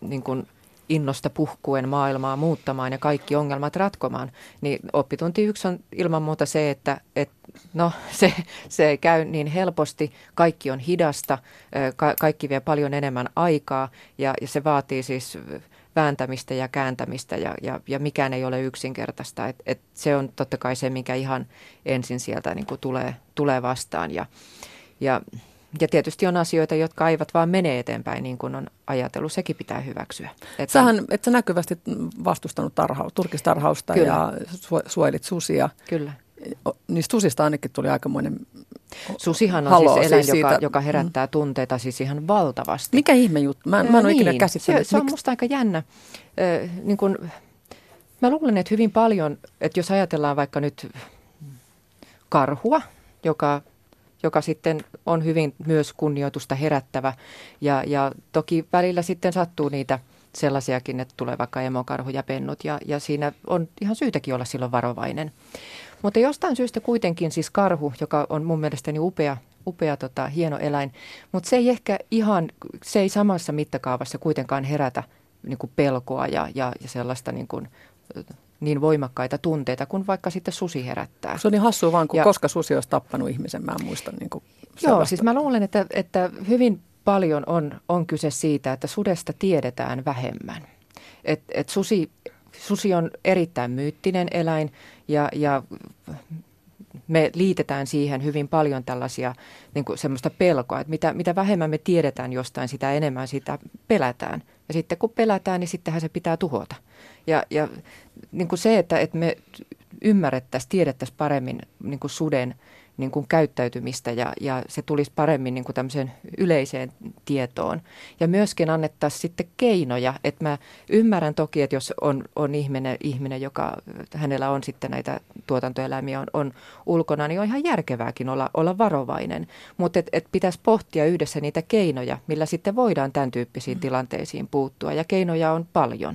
niin kuin innosta puhkuen maailmaa muuttamaan ja kaikki ongelmat ratkomaan, niin oppitunti yksi on ilman muuta se, että et, no, se, se ei käy niin helposti, kaikki on hidasta, ka- kaikki vie paljon enemmän aikaa ja, ja se vaatii siis vääntämistä ja kääntämistä ja, ja, ja mikään ei ole yksinkertaista. Et, et se on totta kai se, mikä ihan ensin sieltä niin kuin tulee, tulee vastaan ja, ja ja tietysti on asioita, jotka eivät vaan mene eteenpäin niin kuin on ajatellut. Sekin pitää hyväksyä. Että Sähän, et sä näkyvästi vastustanut tarha, turkistarhausta Kyllä. ja suojelit susia. Kyllä. Niistä susista ainakin tuli aikamoinen Susihan on Halo, siis eläin, siis joka, joka herättää mm. tunteita siis ihan valtavasti. Mikä ihme juttu? Mä, mä en ole niin, ikinä käsittänyt. Se, se on musta aika jännä. Äh, niin kun, mä luulen, että hyvin paljon, että jos ajatellaan vaikka nyt karhua, joka joka sitten on hyvin myös kunnioitusta herättävä. Ja, ja toki välillä sitten sattuu niitä sellaisiakin, että tulee vaikka emokarhu ja pennut ja, ja siinä on ihan syytäkin olla silloin varovainen. Mutta jostain syystä kuitenkin siis karhu, joka on mun mielestäni upea, upea tota, hieno eläin, mutta se ei ehkä ihan, se ei samassa mittakaavassa kuitenkaan herätä niin kuin pelkoa ja, ja, ja sellaista niin kuin, niin voimakkaita tunteita kuin vaikka sitten susi herättää. Se on niin hassua vaan, kun ja, koska susi olisi tappanut ihmisen, mä en muista niin kuin Joo, siis mä luulen, että, että hyvin paljon on, on kyse siitä, että sudesta tiedetään vähemmän. Et, et susi, susi on erittäin myyttinen eläin ja, ja me liitetään siihen hyvin paljon tällaisia niin kuin semmoista pelkoa, että mitä, mitä vähemmän me tiedetään jostain, sitä enemmän sitä pelätään. Ja sitten kun pelätään, niin sittenhän se pitää tuhota. Ja, ja niin kuin se, että, että me ymmärrettäisiin, tiedettäisiin paremmin niin kuin suden niin kuin käyttäytymistä ja, ja se tulisi paremmin niin kuin tämmöiseen yleiseen tietoon. Ja myöskin annettaisiin sitten keinoja, että mä ymmärrän toki, että jos on, on ihminen, ihminen, joka hänellä on sitten näitä tuotantoeläimiä on, on ulkona, niin on ihan järkevääkin olla, olla varovainen. Mutta et, et pitäisi pohtia yhdessä niitä keinoja, millä sitten voidaan tämän tyyppisiin mm. tilanteisiin puuttua ja keinoja on paljon.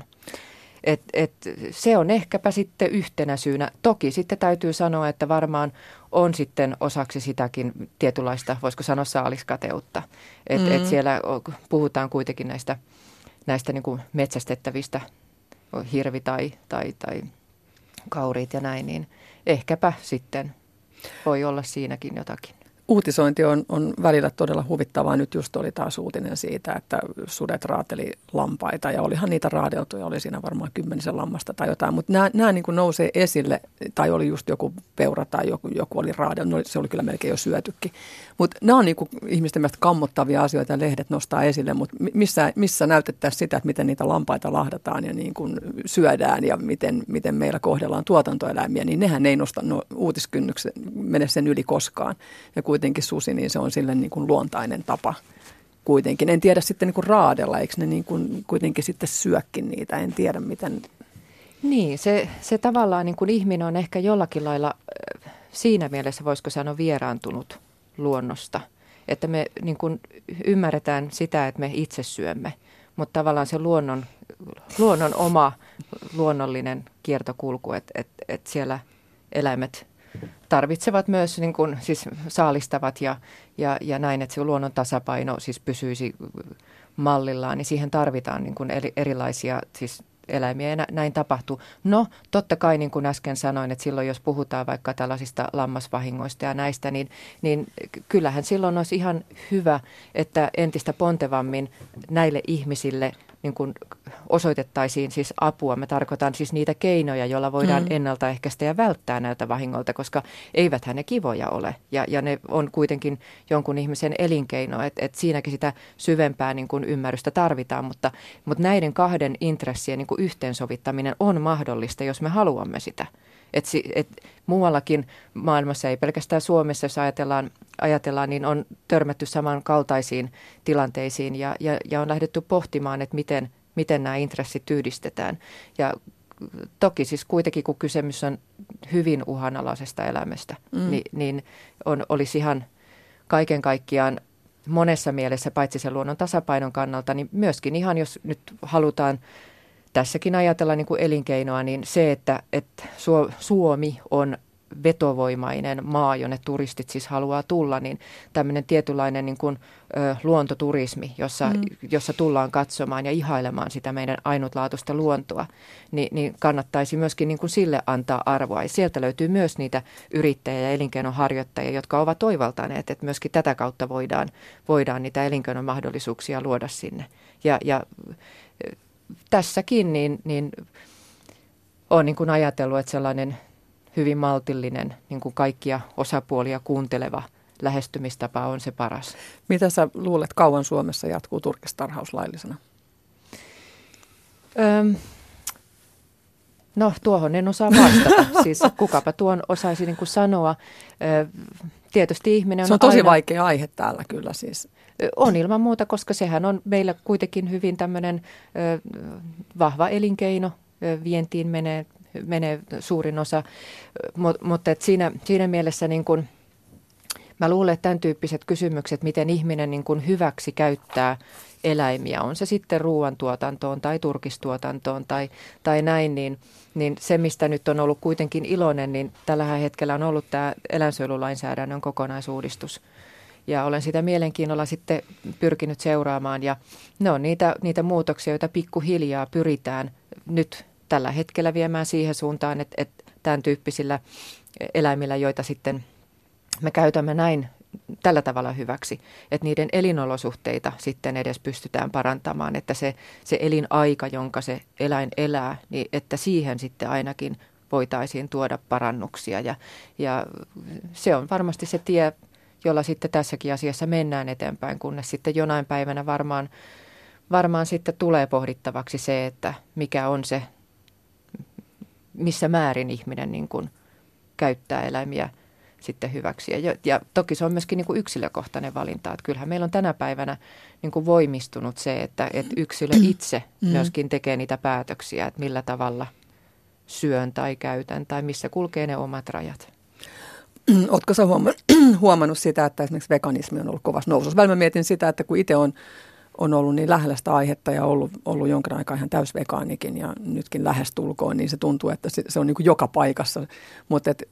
Et, et se on ehkäpä sitten yhtenä syynä. Toki sitten täytyy sanoa, että varmaan on sitten osaksi sitäkin tietynlaista, voisiko sanoa saaliskateutta. Että mm. et siellä puhutaan kuitenkin näistä, näistä niin kuin metsästettävistä hirvi tai, tai, tai kauriit ja näin, niin ehkäpä sitten voi olla siinäkin jotakin. Uutisointi on, on välillä todella huvittavaa. Nyt just oli taas uutinen siitä, että sudet raateli lampaita ja olihan niitä raadeltu ja oli siinä varmaan kymmenisen lammasta tai jotain. Mutta nämä, nämä niin nousee esille, tai oli just joku peura tai joku, joku oli raadeltu, no, se oli kyllä melkein jo syötykin. Mutta nämä on niin kuin ihmisten mielestä kammottavia asioita ja lehdet nostaa esille, mutta missä, missä näytettäisiin sitä, että miten niitä lampaita lahdataan ja niin kuin syödään ja miten, miten meillä kohdellaan tuotantoeläimiä, niin nehän ei nosta no, uutiskynnyksen, mene sen yli koskaan. Ja kuitenkin susi, niin se on sille niin kuin luontainen tapa kuitenkin. En tiedä sitten niin kuin raadella, eikö ne niin kuin kuitenkin sitten syökkin niitä, en tiedä miten. Niin, se, se tavallaan niin kuin ihminen on ehkä jollakin lailla siinä mielessä, voisiko sanoa, vieraantunut luonnosta. Että me niin kuin ymmärretään sitä, että me itse syömme, mutta tavallaan se luonnon, luonnon oma luonnollinen kiertokulku, että, että, että siellä eläimet tarvitsevat myös niin kuin, siis saalistavat ja, ja, ja näin, että se luonnon tasapaino siis pysyisi mallillaan, niin siihen tarvitaan niin kuin eri, erilaisia siis eläimiä ja näin tapahtuu. No, totta kai niin kuin äsken sanoin, että silloin jos puhutaan vaikka tällaisista lammasvahingoista ja näistä, niin, niin kyllähän silloin olisi ihan hyvä, että entistä pontevammin näille ihmisille – niin kuin osoitettaisiin siis apua. Me tarkoitan siis niitä keinoja, joilla voidaan mm. ennaltaehkäistä ja välttää näiltä vahingolta, koska eiväthän ne kivoja ole. Ja, ja ne on kuitenkin jonkun ihmisen elinkeino, että et siinäkin sitä syvempää niin kuin ymmärrystä tarvitaan. Mutta, mutta näiden kahden intressien niin kuin yhteensovittaminen on mahdollista, jos me haluamme sitä. Et, et muuallakin maailmassa, ei pelkästään Suomessa, jos ajatellaan, ajatellaan niin on törmätty samankaltaisiin tilanteisiin ja, ja, ja on lähdetty pohtimaan, että miten, miten nämä intressit yhdistetään. Ja toki siis kuitenkin, kun kysymys on hyvin uhanalaisesta elämästä, mm. niin, niin on, olisi ihan kaiken kaikkiaan monessa mielessä, paitsi sen luonnon tasapainon kannalta, niin myöskin ihan jos nyt halutaan tässäkin ajatella niin kuin elinkeinoa, niin se, että, että Suomi on vetovoimainen maa, jonne turistit siis haluaa tulla, niin tämmöinen tietynlainen niin kuin, ö, luontoturismi, jossa, mm. jossa tullaan katsomaan ja ihailemaan sitä meidän ainutlaatuista luontoa, niin, niin kannattaisi myöskin niin kuin sille antaa arvoa. Ja sieltä löytyy myös niitä yrittäjiä ja elinkeinonharjoittajia, jotka ovat toivaltaneet, että myöskin tätä kautta voidaan, voidaan niitä elinkeinomahdollisuuksia luoda sinne. Ja, ja tässäkin niin, niin on niin kuin ajatellut, että sellainen hyvin maltillinen, niin kuin kaikkia osapuolia kuunteleva lähestymistapa on se paras. Mitä sä luulet, kauan Suomessa jatkuu turkistarhaus laillisena? Öm, no tuohon en osaa vastata. siis kukapa tuon osaisi niin kuin sanoa. Ö, tietysti ihminen on Se on tosi aina... vaikea aihe täällä kyllä siis. On ilman muuta, koska sehän on meillä kuitenkin hyvin tämmöinen vahva elinkeino. Vientiin menee, menee suurin osa, Mut, mutta et siinä, siinä mielessä niin kun, mä luulen, että tämän tyyppiset kysymykset, miten ihminen niin kun hyväksi käyttää eläimiä, on se sitten ruoantuotantoon tai turkistuotantoon tai, tai näin, niin, niin se, mistä nyt on ollut kuitenkin iloinen, niin tällä hetkellä on ollut tämä eläinsuojelulainsäädännön kokonaisuudistus – ja olen sitä mielenkiinnolla sitten pyrkinyt seuraamaan. Ja ne on niitä, niitä muutoksia, joita pikkuhiljaa pyritään nyt tällä hetkellä viemään siihen suuntaan, että, että tämän tyyppisillä eläimillä, joita sitten me käytämme näin tällä tavalla hyväksi, että niiden elinolosuhteita sitten edes pystytään parantamaan, että se, se elinaika, jonka se eläin elää, niin että siihen sitten ainakin voitaisiin tuoda parannuksia. Ja, ja se on varmasti se tie, jolla sitten tässäkin asiassa mennään eteenpäin, kunnes sitten jonain päivänä varmaan, varmaan sitten tulee pohdittavaksi se, että mikä on se, missä määrin ihminen niin kuin käyttää eläimiä sitten hyväksi. Ja, ja toki se on myöskin niin kuin yksilökohtainen valinta. Että kyllähän meillä on tänä päivänä niin kuin voimistunut se, että, että yksilö itse mm. myöskin tekee niitä päätöksiä, että millä tavalla syön tai käytän tai missä kulkee ne omat rajat. Oletko sä huomannut sitä, että esimerkiksi veganismi on ollut kovassa nousussa? Välillä mä mietin sitä, että kun itse on, on ollut niin lähellä sitä aihetta ja ollut, ollut jonkin aikaa ihan täysvegaanikin ja nytkin lähestulkoon, niin se tuntuu, että se, se on niin kuin joka paikassa. Mutta et,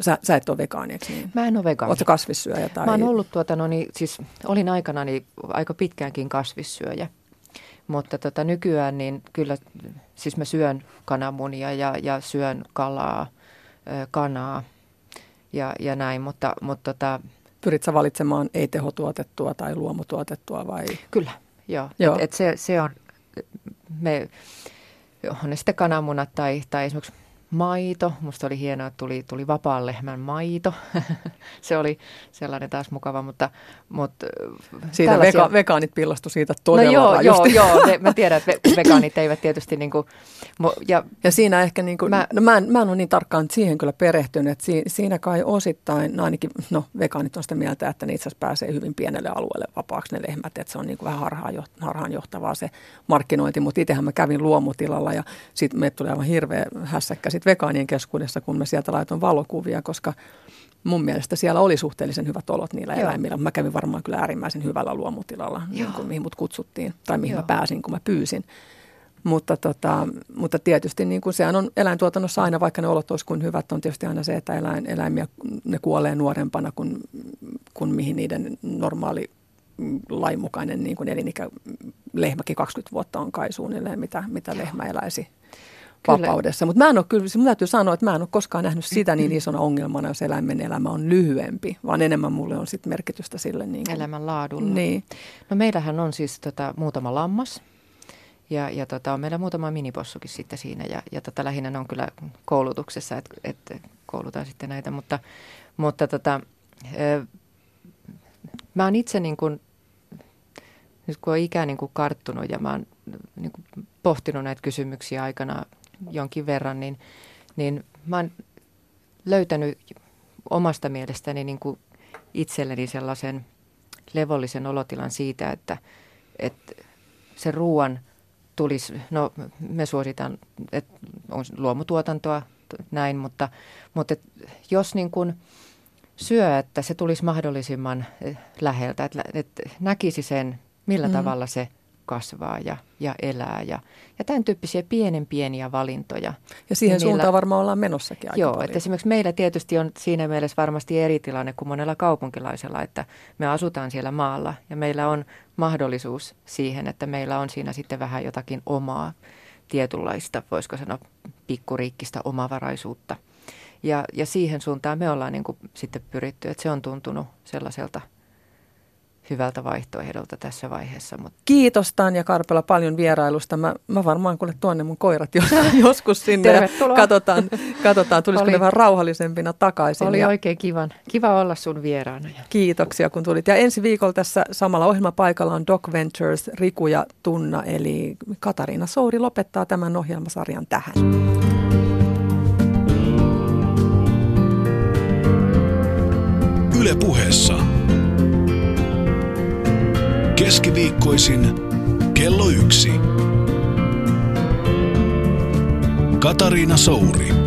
sä, sä et ole vegaani, eikö niin? Mä en ole vegaani. Oletko kasvissyöjä? Tai... Mä oon ollut tuota, no niin, siis olin aikana niin aika pitkäänkin kasvissyöjä. Mutta tota, nykyään niin kyllä, siis mä syön kananmunia ja, ja syön kalaa, kanaa – ja, ja näin, mutta, mutta tota, pyrit sä valitsemaan ei-tehotuotettua tai luomutuotettua vai? Kyllä, joo. joo. Et, et se, se on, me, on ne sitten kananmunat tai, tai esimerkiksi maito. Musta oli hienoa, että tuli, tuli vapaan lehmän maito. se oli sellainen taas mukava, mutta... mutta siitä tällaisia... vega- vegaanit pillastu siitä todella No joo, rajusti. joo, joo. mä tiedän, että vegaanit eivät tietysti niin kuin, ja, ja siinä ehkä niin kuin, mä, no mä, en, mä en ole niin tarkkaan siihen kyllä perehtynyt, että si, siinä kai osittain, no ainakin no vegaanit on sitä mieltä, että ne itse asiassa pääsee hyvin pienelle alueelle vapaaksi ne lehmät, että se on niin kuin vähän harhaan, harhaan johtavaa se markkinointi, mutta itsehän mä kävin luomutilalla ja sitten me tuli aivan hirveä hässäkkä sit vegaanien keskuudessa, kun mä sieltä laitoin valokuvia, koska mun mielestä siellä oli suhteellisen hyvät olot niillä Joo. eläimillä. Mä kävin varmaan kyllä äärimmäisen hyvällä luomutilalla, niin kuin, mihin mut kutsuttiin tai mihin Joo. mä pääsin, kun mä pyysin. Mutta, tota, mutta tietysti niin kuin sehän on eläintuotannossa aina, vaikka ne olot olisivat kuin hyvät, on tietysti aina se, että eläin, eläimiä ne kuolee nuorempana kuin, kuin mihin niiden normaali lainmukainen niin kuin elinikä, lehmäkin 20 vuotta on kai suunnilleen, mitä, mitä lehmä eläisi vapaudessa. Mutta mä en ole kyllä, mun täytyy sanoa, että mä en ole koskaan nähnyt sitä niin isona ongelmana, jos eläimen elämä on lyhyempi, vaan enemmän mulle on sitten merkitystä sille. Niin kuin, Elämän laadulla. Niin. No meillähän on siis tota, muutama lammas ja, ja tota, on meillä muutama minipossukin sitten siinä ja, ja tota, lähinnä ne on kyllä koulutuksessa, että et koulutaan sitten näitä, mutta, mutta tota, ö, mä oon itse niin kuin, nyt kun on ikä niin kuin karttunut ja mä oon niin kuin pohtinut näitä kysymyksiä aikana jonkin verran, niin, niin mä oon löytänyt omasta mielestäni niin kuin itselleni sellaisen levollisen olotilan siitä, että, että se ruoan tulisi, no me suositaan, että on luomutuotantoa näin, mutta, mutta jos niin kuin syö, että se tulisi mahdollisimman läheltä, että, että näkisi sen, millä mm. tavalla se kasvaa ja, ja elää ja, ja tämän tyyppisiä pienen pieniä valintoja. Ja siihen niin suuntaan varmaan ollaan menossakin aika Joo, paljon. että esimerkiksi meillä tietysti on siinä mielessä varmasti eri tilanne kuin monella kaupunkilaisella, että me asutaan siellä maalla ja meillä on mahdollisuus siihen, että meillä on siinä sitten vähän jotakin omaa tietynlaista, voisiko sanoa pikkuriikkistä omavaraisuutta. Ja, ja siihen suuntaan me ollaan niin kuin sitten pyritty, että se on tuntunut sellaiselta – hyvältä vaihtoehdolta tässä vaiheessa. Mutta. Kiitos Tanja Karpela paljon vierailusta. Mä, mä varmaan kuule tuonne mun koirat jos, joskus sinne Tervetuloa. ja katsotaan, katsotaan tulisiko Oli. ne vähän rauhallisempina takaisin. Oli ja oikein kivan. kiva olla sun vieraana. Kiitoksia kun tulit. Ja ensi viikolla tässä samalla ohjelmapaikalla on Doc Ventures, Riku ja Tunna, eli Katariina Souri lopettaa tämän ohjelmasarjan tähän. Yle puheessa. Keskiviikkoisin kello yksi. Katariina Souri.